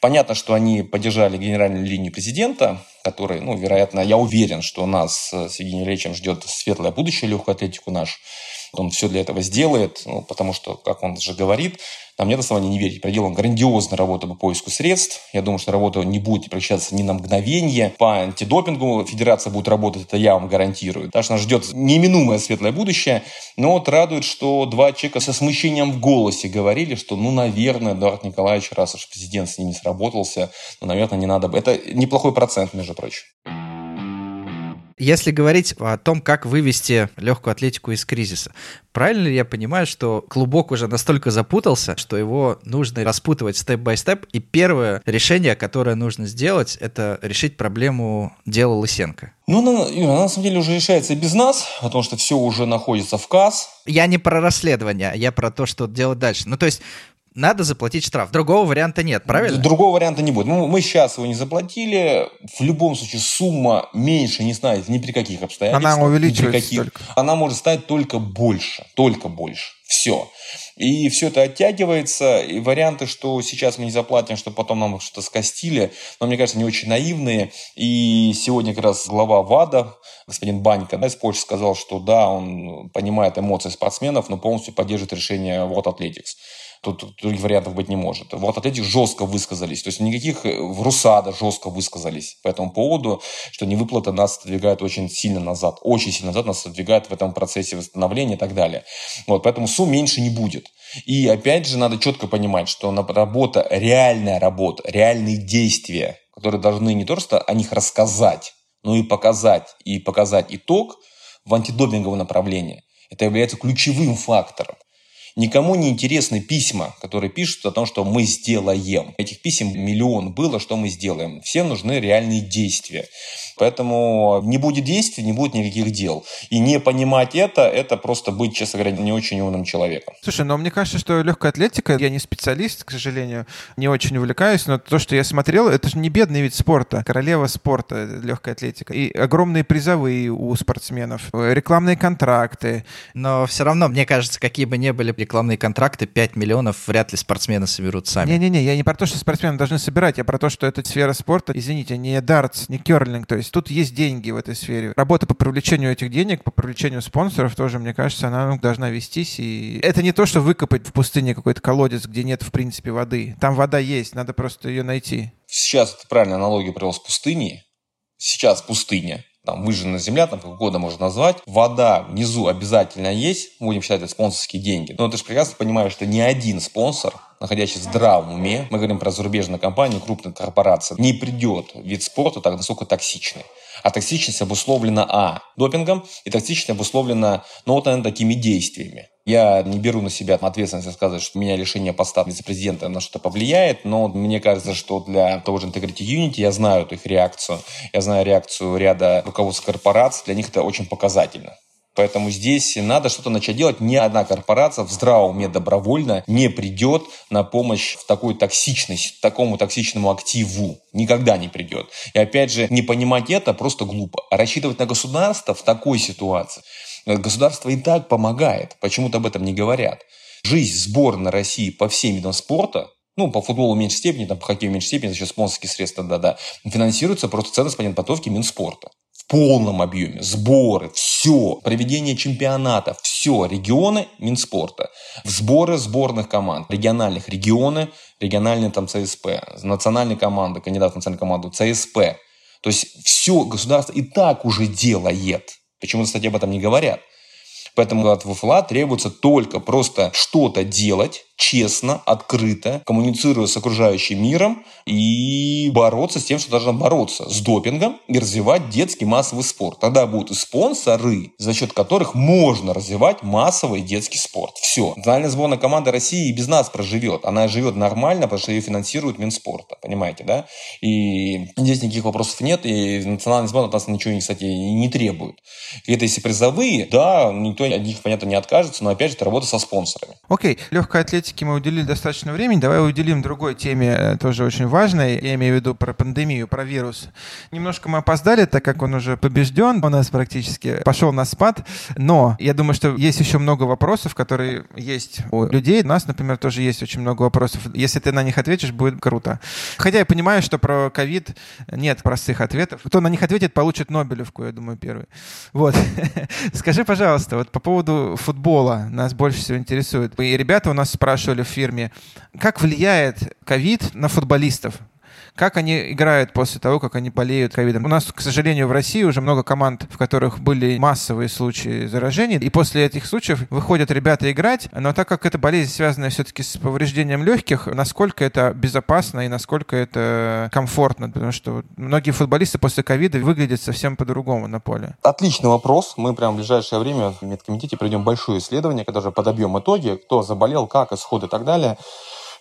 Понятно, что они поддержали генеральную линию президента, который, ну, вероятно, я уверен, что нас с Евгением Ильичем ждет светлое будущее легкую атлетику наш. Он все для этого сделает, ну, потому что, как он же говорит, там нет оснований не верить. Проделан грандиозная работа по поиску средств. Я думаю, что работа не будет прекращаться ни на мгновение. По антидопингу федерация будет работать, это я вам гарантирую. Так что нас ждет неминуемое светлое будущее. Но вот радует, что два человека со смущением в голосе говорили, что, ну, наверное, Эдуард Николаевич, раз уж президент с ними сработался, ну, наверное, не надо. Это неплохой процент, между прочим. Если говорить о том, как вывести легкую атлетику из кризиса, правильно ли я понимаю, что клубок уже настолько запутался, что его нужно распутывать степ-бай-степ, и первое решение, которое нужно сделать, это решить проблему дела Лысенко? Ну, она, она на самом деле уже решается без нас, потому что все уже находится в КАС. Я не про расследование, я про то, что делать дальше. Ну, то есть надо заплатить штраф. Другого варианта нет, правильно? Другого варианта не будет. Ну, мы сейчас его не заплатили. В любом случае сумма меньше не станет ни при каких обстоятельствах. Она увеличивается каких... только. Она может стать только больше. Только больше. Все. И все это оттягивается. И варианты, что сейчас мы не заплатим, что потом нам что-то скостили, но мне кажется, не очень наивные. И сегодня как раз глава ВАДА, господин Банька, да, из Польши сказал, что да, он понимает эмоции спортсменов, но полностью поддерживает решение World Athletics. Тут других вариантов быть не может. Вот от этих жестко высказались. То есть никаких э, в РУСАДА жестко высказались по этому поводу, что невыплата нас отодвигает очень сильно назад. Очень сильно назад нас отодвигает в этом процессе восстановления и так далее. Вот, поэтому сумм меньше не будет. И опять же надо четко понимать, что работа, реальная работа, реальные действия, которые должны не просто о них рассказать, но и показать, и показать итог в антидопинговом направлении. Это является ключевым фактором. Никому не интересны письма, которые пишут о том, что мы сделаем. Этих писем миллион было, что мы сделаем. Всем нужны реальные действия. Поэтому не будет действий, не будет никаких дел. И не понимать это, это просто быть, честно говоря, не очень умным человеком. Слушай, но мне кажется, что легкая атлетика, я не специалист, к сожалению, не очень увлекаюсь, но то, что я смотрел, это же не бедный вид спорта. Королева спорта, легкая атлетика. И огромные призовые у спортсменов, рекламные контракты. Но все равно, мне кажется, какие бы ни были рекламные контракты, 5 миллионов вряд ли спортсмены соберут сами. Не-не-не, я не про то, что спортсмены должны собирать, я про то, что это сфера спорта, извините, не дартс, не керлинг, то есть есть тут есть деньги в этой сфере. Работа по привлечению этих денег, по привлечению спонсоров тоже, мне кажется, она ну, должна вестись. И это не то, что выкопать в пустыне какой-то колодец, где нет, в принципе, воды. Там вода есть, надо просто ее найти. Сейчас это правильная аналогия привел с пустыней. Сейчас пустыня там выжженная земля, там как угодно можно назвать. Вода внизу обязательно есть, будем считать это спонсорские деньги. Но ты же прекрасно понимаешь, что ни один спонсор, находящийся в здравом уме, мы говорим про зарубежную компанию, крупную корпорацию, не придет вид спорта так настолько токсичный. А токсичность обусловлена А. допингом, и токсичность обусловлена, ну, вот, наверное, такими действиями. Я не беру на себя ответственность сказать, что меня лишение поста вице-президента на что-то повлияет, но мне кажется, что для того же Integrity Unity я знаю их реакцию. Я знаю реакцию ряда руководств корпораций, для них это очень показательно. Поэтому здесь надо что-то начать делать. Ни одна корпорация в здравом уме добровольно не придет на помощь в такой токсичность, такому токсичному активу. Никогда не придет. И опять же, не понимать это просто глупо. А рассчитывать на государство в такой ситуации. Государство и так помогает. Почему-то об этом не говорят. Жизнь сборной России по всем видам спорта ну, по футболу в меньшей степени, там, по хоккею в меньшей степени, за счет спонсорских средств, да-да, финансируется просто центр спортивной подготовки Минспорта полном объеме. Сборы, все. Проведение чемпионата, все. Регионы Минспорта. Сборы сборных команд. Региональных регионы, региональные там ЦСП. Национальные команды, кандидат в национальную команду ЦСП. То есть все государство и так уже делает. Почему, кстати, об этом не говорят? Поэтому от ВФЛА требуется только просто что-то делать, честно, открыто, коммуницируя с окружающим миром и бороться с тем, что должно бороться, с допингом и развивать детский массовый спорт. Тогда будут и спонсоры, за счет которых можно развивать массовый детский спорт. Все. Национальная сборная команда России и без нас проживет. Она живет нормально, потому что ее финансирует Минспорта. Понимаете, да? И здесь никаких вопросов нет, и национальная сборная от нас ничего, кстати, не требует. И это если призовые, да, никто от них, понятно, не откажется, но опять же, это работа со спонсорами. Окей, okay. легкая атлетика атлетике мы уделили достаточно времени. Давай уделим другой теме, э, тоже очень важной. Я имею в виду про пандемию, про вирус. Немножко мы опоздали, так как он уже побежден у нас практически, пошел на спад. Но я думаю, что есть еще много вопросов, которые есть у людей. У нас, например, тоже есть очень много вопросов. Если ты на них ответишь, будет круто. Хотя я понимаю, что про ковид нет простых ответов. Кто на них ответит, получит Нобелевку, я думаю, первый. Вот. (laughs) Скажи, пожалуйста, вот по поводу футбола нас больше всего интересует. И ребята у нас спрашивают, спрашивали в фирме, как влияет ковид на футболистов? Как они играют после того, как они болеют ковидом? У нас, к сожалению, в России уже много команд, в которых были массовые случаи заражения, и после этих случаев выходят ребята играть, но так как эта болезнь связана все-таки с повреждением легких, насколько это безопасно и насколько это комфортно, потому что многие футболисты после ковида выглядят совсем по-другому на поле. Отличный вопрос. Мы прямо в ближайшее время в медкомитете проведем большое исследование, которое подобьем итоги, кто заболел, как, исходы и так далее.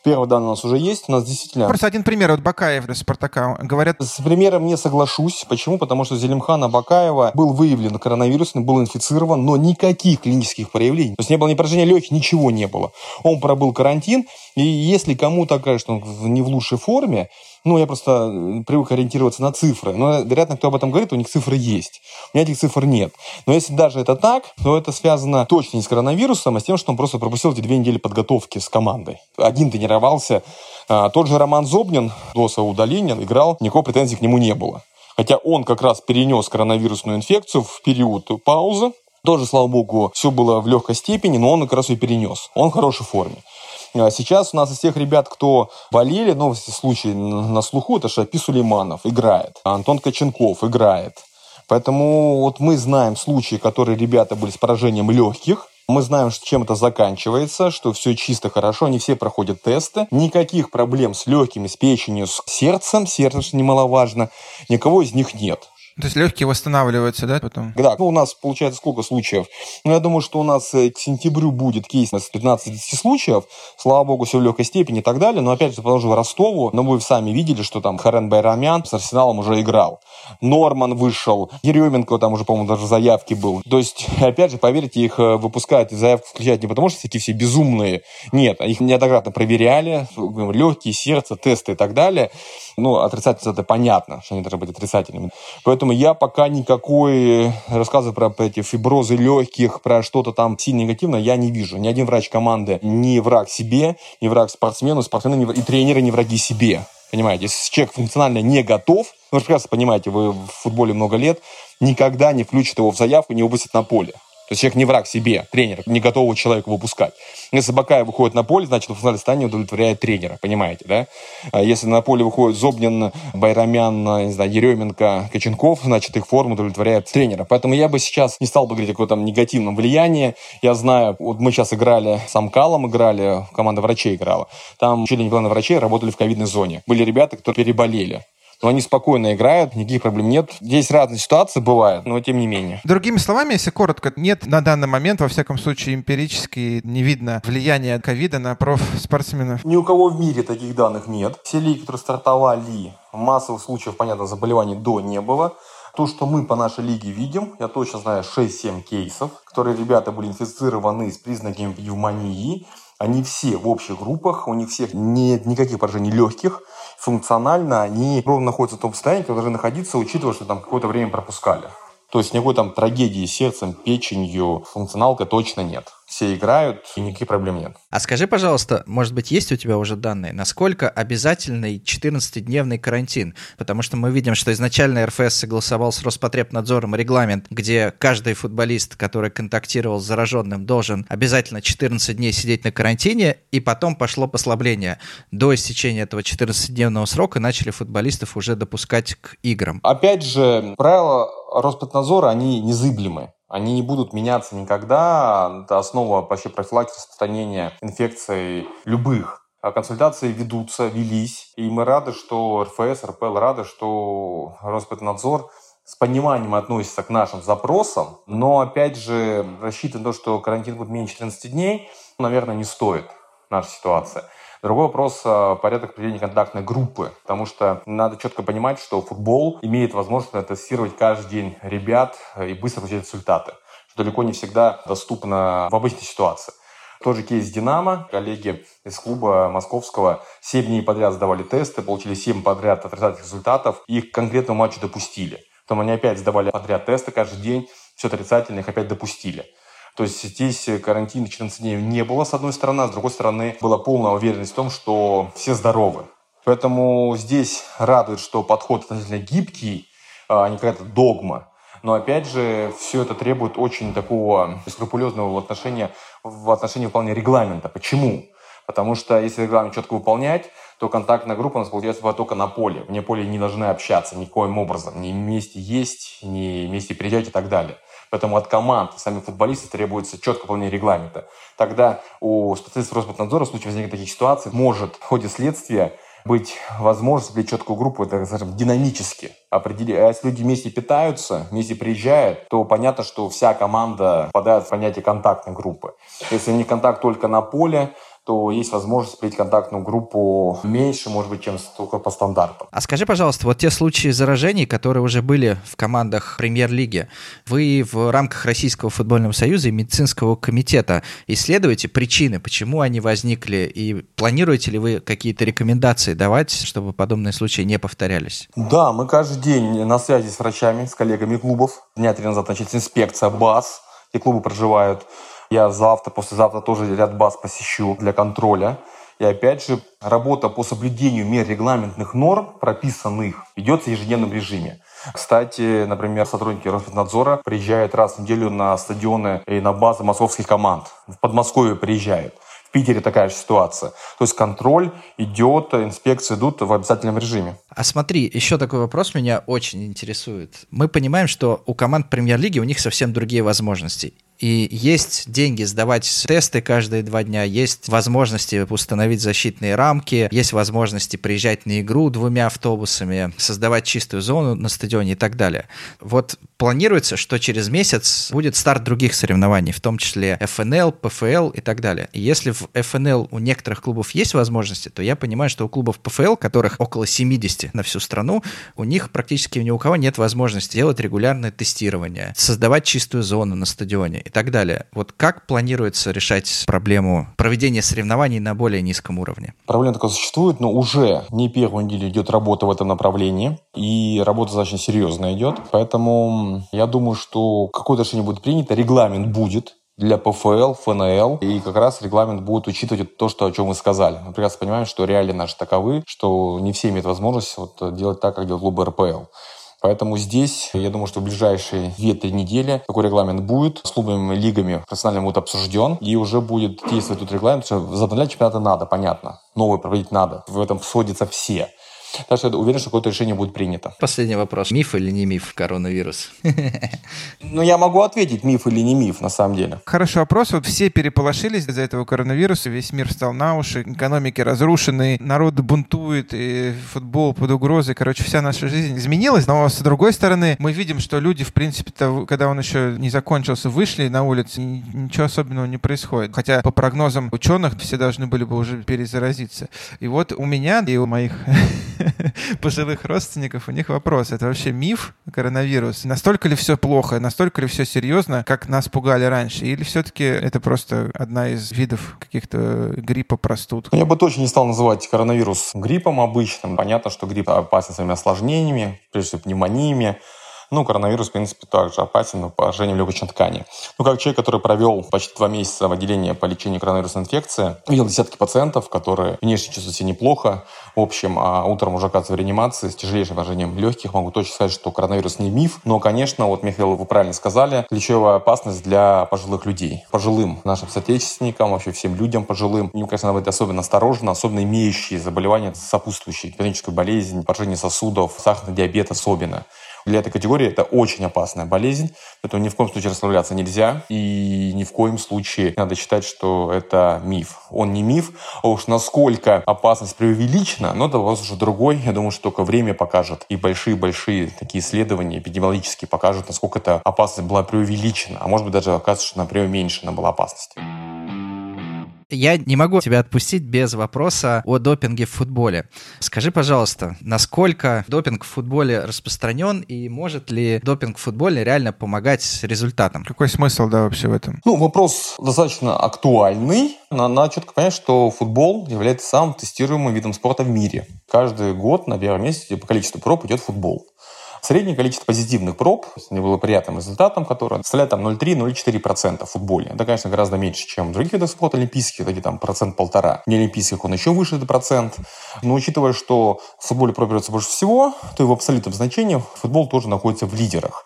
Первый данный у нас уже есть. У нас действительно... Просто один пример. Вот Бакаев для Спартака. Говорят... С примером не соглашусь. Почему? Потому что Зелимхана Бакаева был выявлен коронавирусный, был инфицирован, но никаких клинических проявлений. То есть не было ни поражения легких, ничего не было. Он пробыл карантин, и если кому-то кажется, что он не в лучшей форме, ну, я просто э, привык ориентироваться на цифры. Но, вероятно, кто об этом говорит, у них цифры есть. У меня этих цифр нет. Но если даже это так, то это связано точно не с коронавирусом, а с тем, что он просто пропустил эти две недели подготовки с командой. Один тренировался. А, тот же Роман Зобнин до своего удаления играл, никакой претензий к нему не было. Хотя он как раз перенес коронавирусную инфекцию в период паузы. Тоже, слава богу, все было в легкой степени, но он как раз ее перенес. Он в хорошей форме. А сейчас у нас из тех ребят, кто болели, ну, в случае на слуху, это Шапи Сулейманов играет, Антон Коченков играет. Поэтому вот мы знаем случаи, которые ребята были с поражением легких, мы знаем, чем это заканчивается, что все чисто хорошо, они все проходят тесты. Никаких проблем с легкими, с печенью, с сердцем, сердце, что немаловажно, никого из них нет. То есть легкие восстанавливаются, да, потом? Да, ну у нас получается сколько случаев? Ну, я думаю, что у нас э, к сентябрю будет кейс с 15-10 случаев. Слава богу, все в легкой степени и так далее. Но опять же, в Ростову, но вы сами видели, что там Харен Байрамян с Арсеналом уже играл. Норман вышел, Еременко там уже, по-моему, даже заявки был. То есть, опять же, поверьте, их э, выпускают заявку включают не потому, что эти все безумные. Нет, их неоднократно проверяли, легкие, сердце, тесты и так далее. Ну, отрицательность это понятно, что они должны быть отрицательными. Поэтому я пока никакой рассказы про эти фиброзы легких, про что-то там сильно негативное я не вижу. Ни один врач команды не враг себе, не враг спортсмену, спортсмены не, и тренеры не враги себе. Понимаете, если человек функционально не готов, вы прекрасно понимаете, вы в футболе много лет, никогда не включит его в заявку, не выпустит на поле. То есть человек не враг себе, тренер, не готового человека выпускать. Если Бакаев выходит на поле, значит, в финальном состоянии удовлетворяет тренера, понимаете, да? А если на поле выходит Зобнин, Байрамян, не знаю, Еременко, Коченков, значит, их форму удовлетворяет тренера. Поэтому я бы сейчас не стал бы говорить о каком-то негативном влиянии. Я знаю, вот мы сейчас играли с Амкалом, играли, команда врачей играла. Там не половина врачей работали в ковидной зоне. Были ребята, которые переболели но они спокойно играют, никаких проблем нет. Здесь разные ситуации бывают, но тем не менее. Другими словами, если коротко, нет на данный момент, во всяком случае, эмпирически не видно влияния ковида на профспортсменов. Ни у кого в мире таких данных нет. Все лиги, которые стартовали, массовых случаев, понятно, заболеваний до не было. То, что мы по нашей лиге видим, я точно знаю 6-7 кейсов, которые ребята были инфицированы с признаками пневмонии. Они все в общих группах, у них всех нет никаких поражений легких функционально они ровно находятся в том состоянии, когда должны находиться, учитывая, что там какое-то время пропускали. То есть никакой там трагедии сердцем, печенью, функционалка точно нет все играют, и никаких проблем нет. А скажи, пожалуйста, может быть, есть у тебя уже данные, насколько обязательный 14-дневный карантин? Потому что мы видим, что изначально РФС согласовал с Роспотребнадзором регламент, где каждый футболист, который контактировал с зараженным, должен обязательно 14 дней сидеть на карантине, и потом пошло послабление. До истечения этого 14-дневного срока начали футболистов уже допускать к играм. Опять же, правила Роспотребнадзора, они незыблемы. Они не будут меняться никогда. Это основа вообще профилактики распространения инфекций любых. А консультации ведутся, велись. И мы рады, что РФС, РПЛ рады, что Роспотребнадзор с пониманием относится к нашим запросам. Но, опять же, рассчитывать на то, что карантин будет менее 14 дней, наверное, не стоит наша ситуация. Другой вопрос а, – порядок определения контактной группы, потому что надо четко понимать, что футбол имеет возможность тестировать каждый день ребят и быстро получать результаты, что далеко не всегда доступно в обычной ситуации. Тот же кейс «Динамо». Коллеги из клуба московского 7 дней подряд сдавали тесты, получили 7 подряд отрицательных результатов, и их к конкретному матчу допустили. Потом они опять сдавали подряд тесты каждый день, все отрицательно, их опять допустили. То есть здесь карантина 14 дней не было, с одной стороны, а с другой стороны была полная уверенность в том, что все здоровы. Поэтому здесь радует, что подход относительно гибкий, а не какая-то догма. Но опять же, все это требует очень такого скрупулезного отношения в отношении выполнения регламента. Почему? Потому что если регламент четко выполнять, то контактная группа у нас получается только на поле. Вне поля не должны общаться никоим образом. Ни вместе есть, ни вместе приезжать и так далее. Поэтому от команд и самих футболистов требуется четкое выполнение регламента. Тогда у специалистов Роспотребнадзора в случае возникновения таких ситуаций может в ходе следствия быть возможность для четкую группу, это, скажем, динамически определить. А если люди вместе питаются, вместе приезжают, то понятно, что вся команда попадает в понятие контактной группы. Если не контакт только на поле, то есть возможность принять контактную группу меньше, может быть, чем только по стандарту. А скажи, пожалуйста, вот те случаи заражений, которые уже были в командах премьер-лиги, вы в рамках Российского футбольного союза и медицинского комитета исследуете причины, почему они возникли, и планируете ли вы какие-то рекомендации давать, чтобы подобные случаи не повторялись? Да, мы каждый день на связи с врачами, с коллегами клубов. Дня три назад началась инспекция БАС, где клубы проживают. Я завтра, послезавтра тоже ряд баз посещу для контроля. И опять же, работа по соблюдению мер регламентных норм, прописанных, ведется в ежедневном режиме. Кстати, например, сотрудники Роспотребнадзора приезжают раз в неделю на стадионы и на базы московских команд. В Подмосковье приезжают. В Питере такая же ситуация. То есть контроль идет, инспекции идут в обязательном режиме. А смотри, еще такой вопрос меня очень интересует. Мы понимаем, что у команд премьер-лиги у них совсем другие возможности. И есть деньги сдавать тесты каждые два дня, есть возможности установить защитные рамки, есть возможности приезжать на игру двумя автобусами, создавать чистую зону на стадионе и так далее. Вот планируется, что через месяц будет старт других соревнований, в том числе ФНЛ, ПФЛ и так далее. И если в ФНЛ у некоторых клубов есть возможности, то я понимаю, что у клубов ПФЛ, которых около 70 на всю страну, у них практически ни у кого нет возможности делать регулярное тестирование, создавать чистую зону на стадионе и так далее. Вот как планируется решать проблему проведения соревнований на более низком уровне? Проблема такая существует, но уже не первую неделю идет работа в этом направлении, и работа достаточно серьезная идет. Поэтому я думаю, что какое-то решение будет принято, регламент будет, для ПФЛ, ФНЛ. И как раз регламент будет учитывать то, что, о чем вы сказали. Мы прекрасно понимаем, что реалии наши таковы, что не все имеют возможность вот делать так, как делают клубы РПЛ. Поэтому здесь, я думаю, что в ближайшие 2-3 недели такой регламент будет. С клубами, лигами профессионально будет обсужден. И уже будет действовать тут регламент. Что возобновлять чемпионаты надо, понятно. Новый проводить надо. В этом сходятся все. Так что я уверен, что какое-то решение будет принято. Последний вопрос. Миф или не миф коронавирус? (laughs) Ну, я могу ответить, миф или не миф, на самом деле. Хороший вопрос. Вот все переполошились из-за этого коронавируса, весь мир стал на уши, экономики разрушены, народ бунтует, и футбол под угрозой. Короче, вся наша жизнь изменилась. Но, с другой стороны, мы видим, что люди, в принципе, когда он еще не закончился, вышли на улицу, ничего особенного не происходит. Хотя, по прогнозам ученых, все должны были бы уже перезаразиться. И вот у меня и у моих (laughs) (laughs) пожилых родственников, у них вопрос. Это вообще миф, коронавирус? Настолько ли все плохо, настолько ли все серьезно, как нас пугали раньше? Или все-таки это просто одна из видов каких-то гриппа, простуд? Я бы точно не стал называть коронавирус гриппом обычным. Понятно, что грипп опасен своими осложнениями, прежде всего пневмониями, ну, коронавирус, в принципе, также опасен по поражению легочной ткани. Ну, как человек, который провел почти два месяца в отделении по лечению коронавирусной инфекции, видел десятки пациентов, которые внешне чувствуют себя неплохо, в общем, а утром уже оказывается в реанимации с тяжелейшим поражением легких. Могу точно сказать, что коронавирус не миф, но, конечно, вот, Михаил, вы правильно сказали, ключевая опасность для пожилых людей. Пожилым нашим соотечественникам, вообще всем людям пожилым, им, конечно, надо быть особенно осторожно, особенно имеющие заболевания сопутствующие, хроническую болезнь, поражение сосудов, сахарный диабет особенно. Для этой категории это очень опасная болезнь, поэтому ни в коем случае расслабляться нельзя, и ни в коем случае надо считать, что это миф. Он не миф, а уж насколько опасность преувеличена, но это вопрос уже другой. Я думаю, что только время покажет, и большие-большие такие исследования эпидемиологические покажут, насколько эта опасность была преувеличена, а может быть даже окажется, что, она была опасность. Я не могу тебя отпустить без вопроса о допинге в футболе. Скажи, пожалуйста, насколько допинг в футболе распространен и может ли допинг в футболе реально помогать результатам? Какой смысл, да, вообще в этом? Ну, вопрос достаточно актуальный. Надо четко понять, что футбол является самым тестируемым видом спорта в мире. Каждый год на первом месте по количеству проб идет футбол. Среднее количество позитивных проб с неблагоприятным результатом, которое составляет там 0,3-0,4% в футболе. Это, конечно, гораздо меньше, чем в других видах спорта олимпийских, такие там процент полтора. Не олимпийских он еще выше, это процент. Но учитывая, что в футболе проб берется больше всего, то и в абсолютном значении футбол тоже находится в лидерах.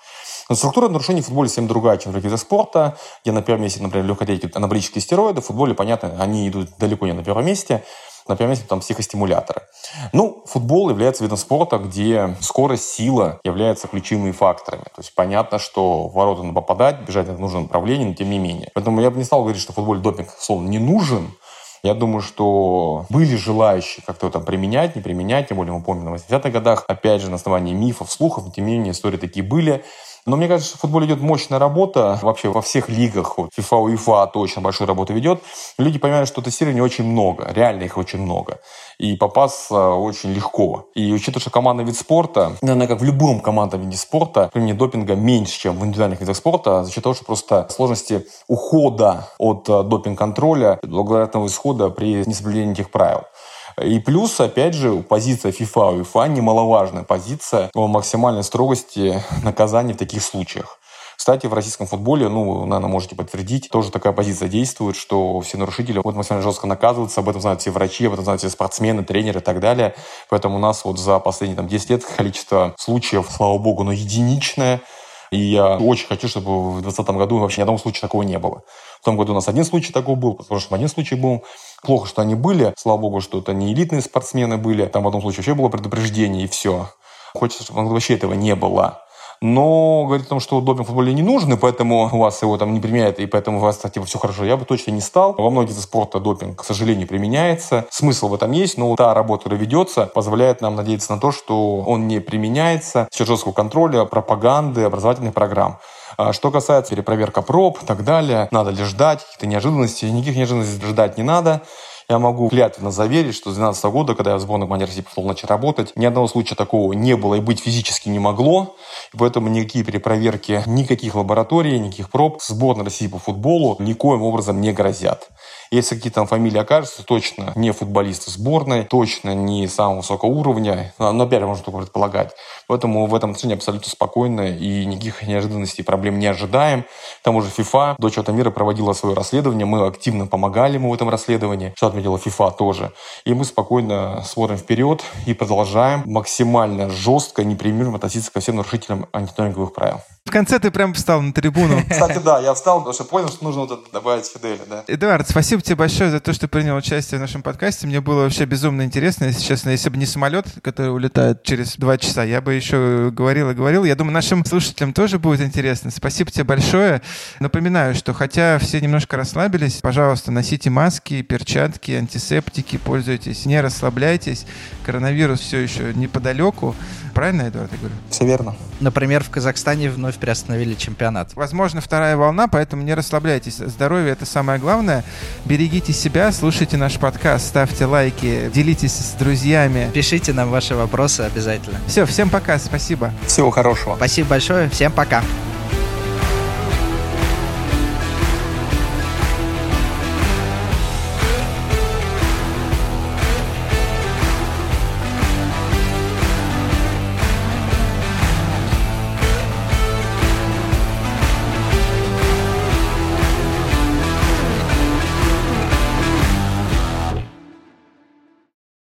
Но структура нарушений в футболе совсем другая, чем в других видах спорта, где на первом месте, например, легкоатлетики, анаболические стероиды. В футболе, понятно, они идут далеко не на первом месте на первом месте там психостимуляторы. Ну, футбол является видом спорта, где скорость, сила являются ключевыми факторами. То есть понятно, что в ворота надо попадать, бежать в нужном направлении, но тем не менее. Поэтому я бы не стал говорить, что в футболе допинг, словно, не нужен, я думаю, что были желающие как-то это применять, не применять, тем более мы помним на 80-х годах, опять же, на основании мифов, слухов, но тем не менее истории такие были. Но мне кажется, в футболе идет мощная работа. Вообще во всех лигах, вот, FIFA, UEFA точно большую работу ведет. Люди понимают, что тестирования очень много. Реально их очень много. И попасться очень легко. И учитывая, что командный вид спорта, наверное, как в любом командном виде спорта, применение допинга меньше, чем в индивидуальных видах спорта, за счет того, что просто сложности ухода от э, допинг-контроля, благоприятного исхода при несоблюдении этих правил. И плюс, опять же, позиция FIFA UEFA немаловажная позиция о максимальной строгости наказаний в таких случаях. Кстати, в российском футболе, ну, наверное, можете подтвердить, тоже такая позиция действует, что все нарушители вот максимально жестко наказываются, об этом знают все врачи, об этом знают все спортсмены, тренеры и так далее. Поэтому у нас вот за последние там, 10 лет количество случаев, слава богу, но единичное. И я очень хочу, чтобы в 2020 году вообще ни одного случая такого не было. В том году у нас один случай такой был, в прошлом один случай был. Плохо, что они были. Слава богу, что это не элитные спортсмены были. Там в одном случае вообще было предупреждение, и все. Хочется, чтобы вообще этого не было но говорит о том, что допинг в футболе не нужен, и поэтому у вас его там не применяют, и поэтому у вас типа все хорошо. Я бы точно не стал. Во многих видах спорта допинг, к сожалению, применяется. Смысл в этом есть, но та работа, которая ведется, позволяет нам надеяться на то, что он не применяется с жесткого контроля, пропаганды, образовательных программ. А что касается перепроверка проб и так далее, надо ли ждать каких-то неожиданностей? Никаких неожиданностей ждать не надо. Я могу клятвенно заверить, что с 2012 года, когда я в сборной команде России пошел начать работать, ни одного случая такого не было и быть физически не могло. И поэтому никакие перепроверки, никаких лабораторий, никаких проб сборной России по футболу никоим образом не грозят. Если какие-то там фамилии окажутся, точно не футболисты сборной, точно не самого высокого уровня, но опять же можно только предполагать. Поэтому в этом отношении абсолютно спокойно и никаких неожиданностей проблем не ожидаем. К тому же FIFA до чего-то мира проводила свое расследование, мы активно помогали ему в этом расследовании, что отметила FIFA тоже. И мы спокойно смотрим вперед и продолжаем максимально жестко, непримиримо относиться ко всем нарушителям антидопинговых правил. В конце ты прям встал на трибуну. (laughs) Кстати, да, я встал, потому что понял, что нужно вот это добавить Фиделя, да. Эдуард, спасибо тебе большое за то, что принял участие в нашем подкасте. Мне было вообще безумно интересно, если честно. Если бы не самолет, который улетает через два часа, я бы еще говорил и говорил. Я думаю, нашим слушателям тоже будет интересно. Спасибо тебе большое. Напоминаю, что хотя все немножко расслабились, пожалуйста, носите маски, перчатки, антисептики, пользуйтесь, не расслабляйтесь. Коронавирус все еще неподалеку. Правильно, Эдуард, я говорю? Все верно. Например, в Казахстане вновь приостановили чемпионат. Возможно, вторая волна, поэтому не расслабляйтесь. Здоровье — это самое главное. Берегите себя, слушайте наш подкаст, ставьте лайки, делитесь с друзьями. Пишите нам ваши вопросы обязательно. Все, всем пока, спасибо. Всего хорошего. Спасибо большое, всем пока.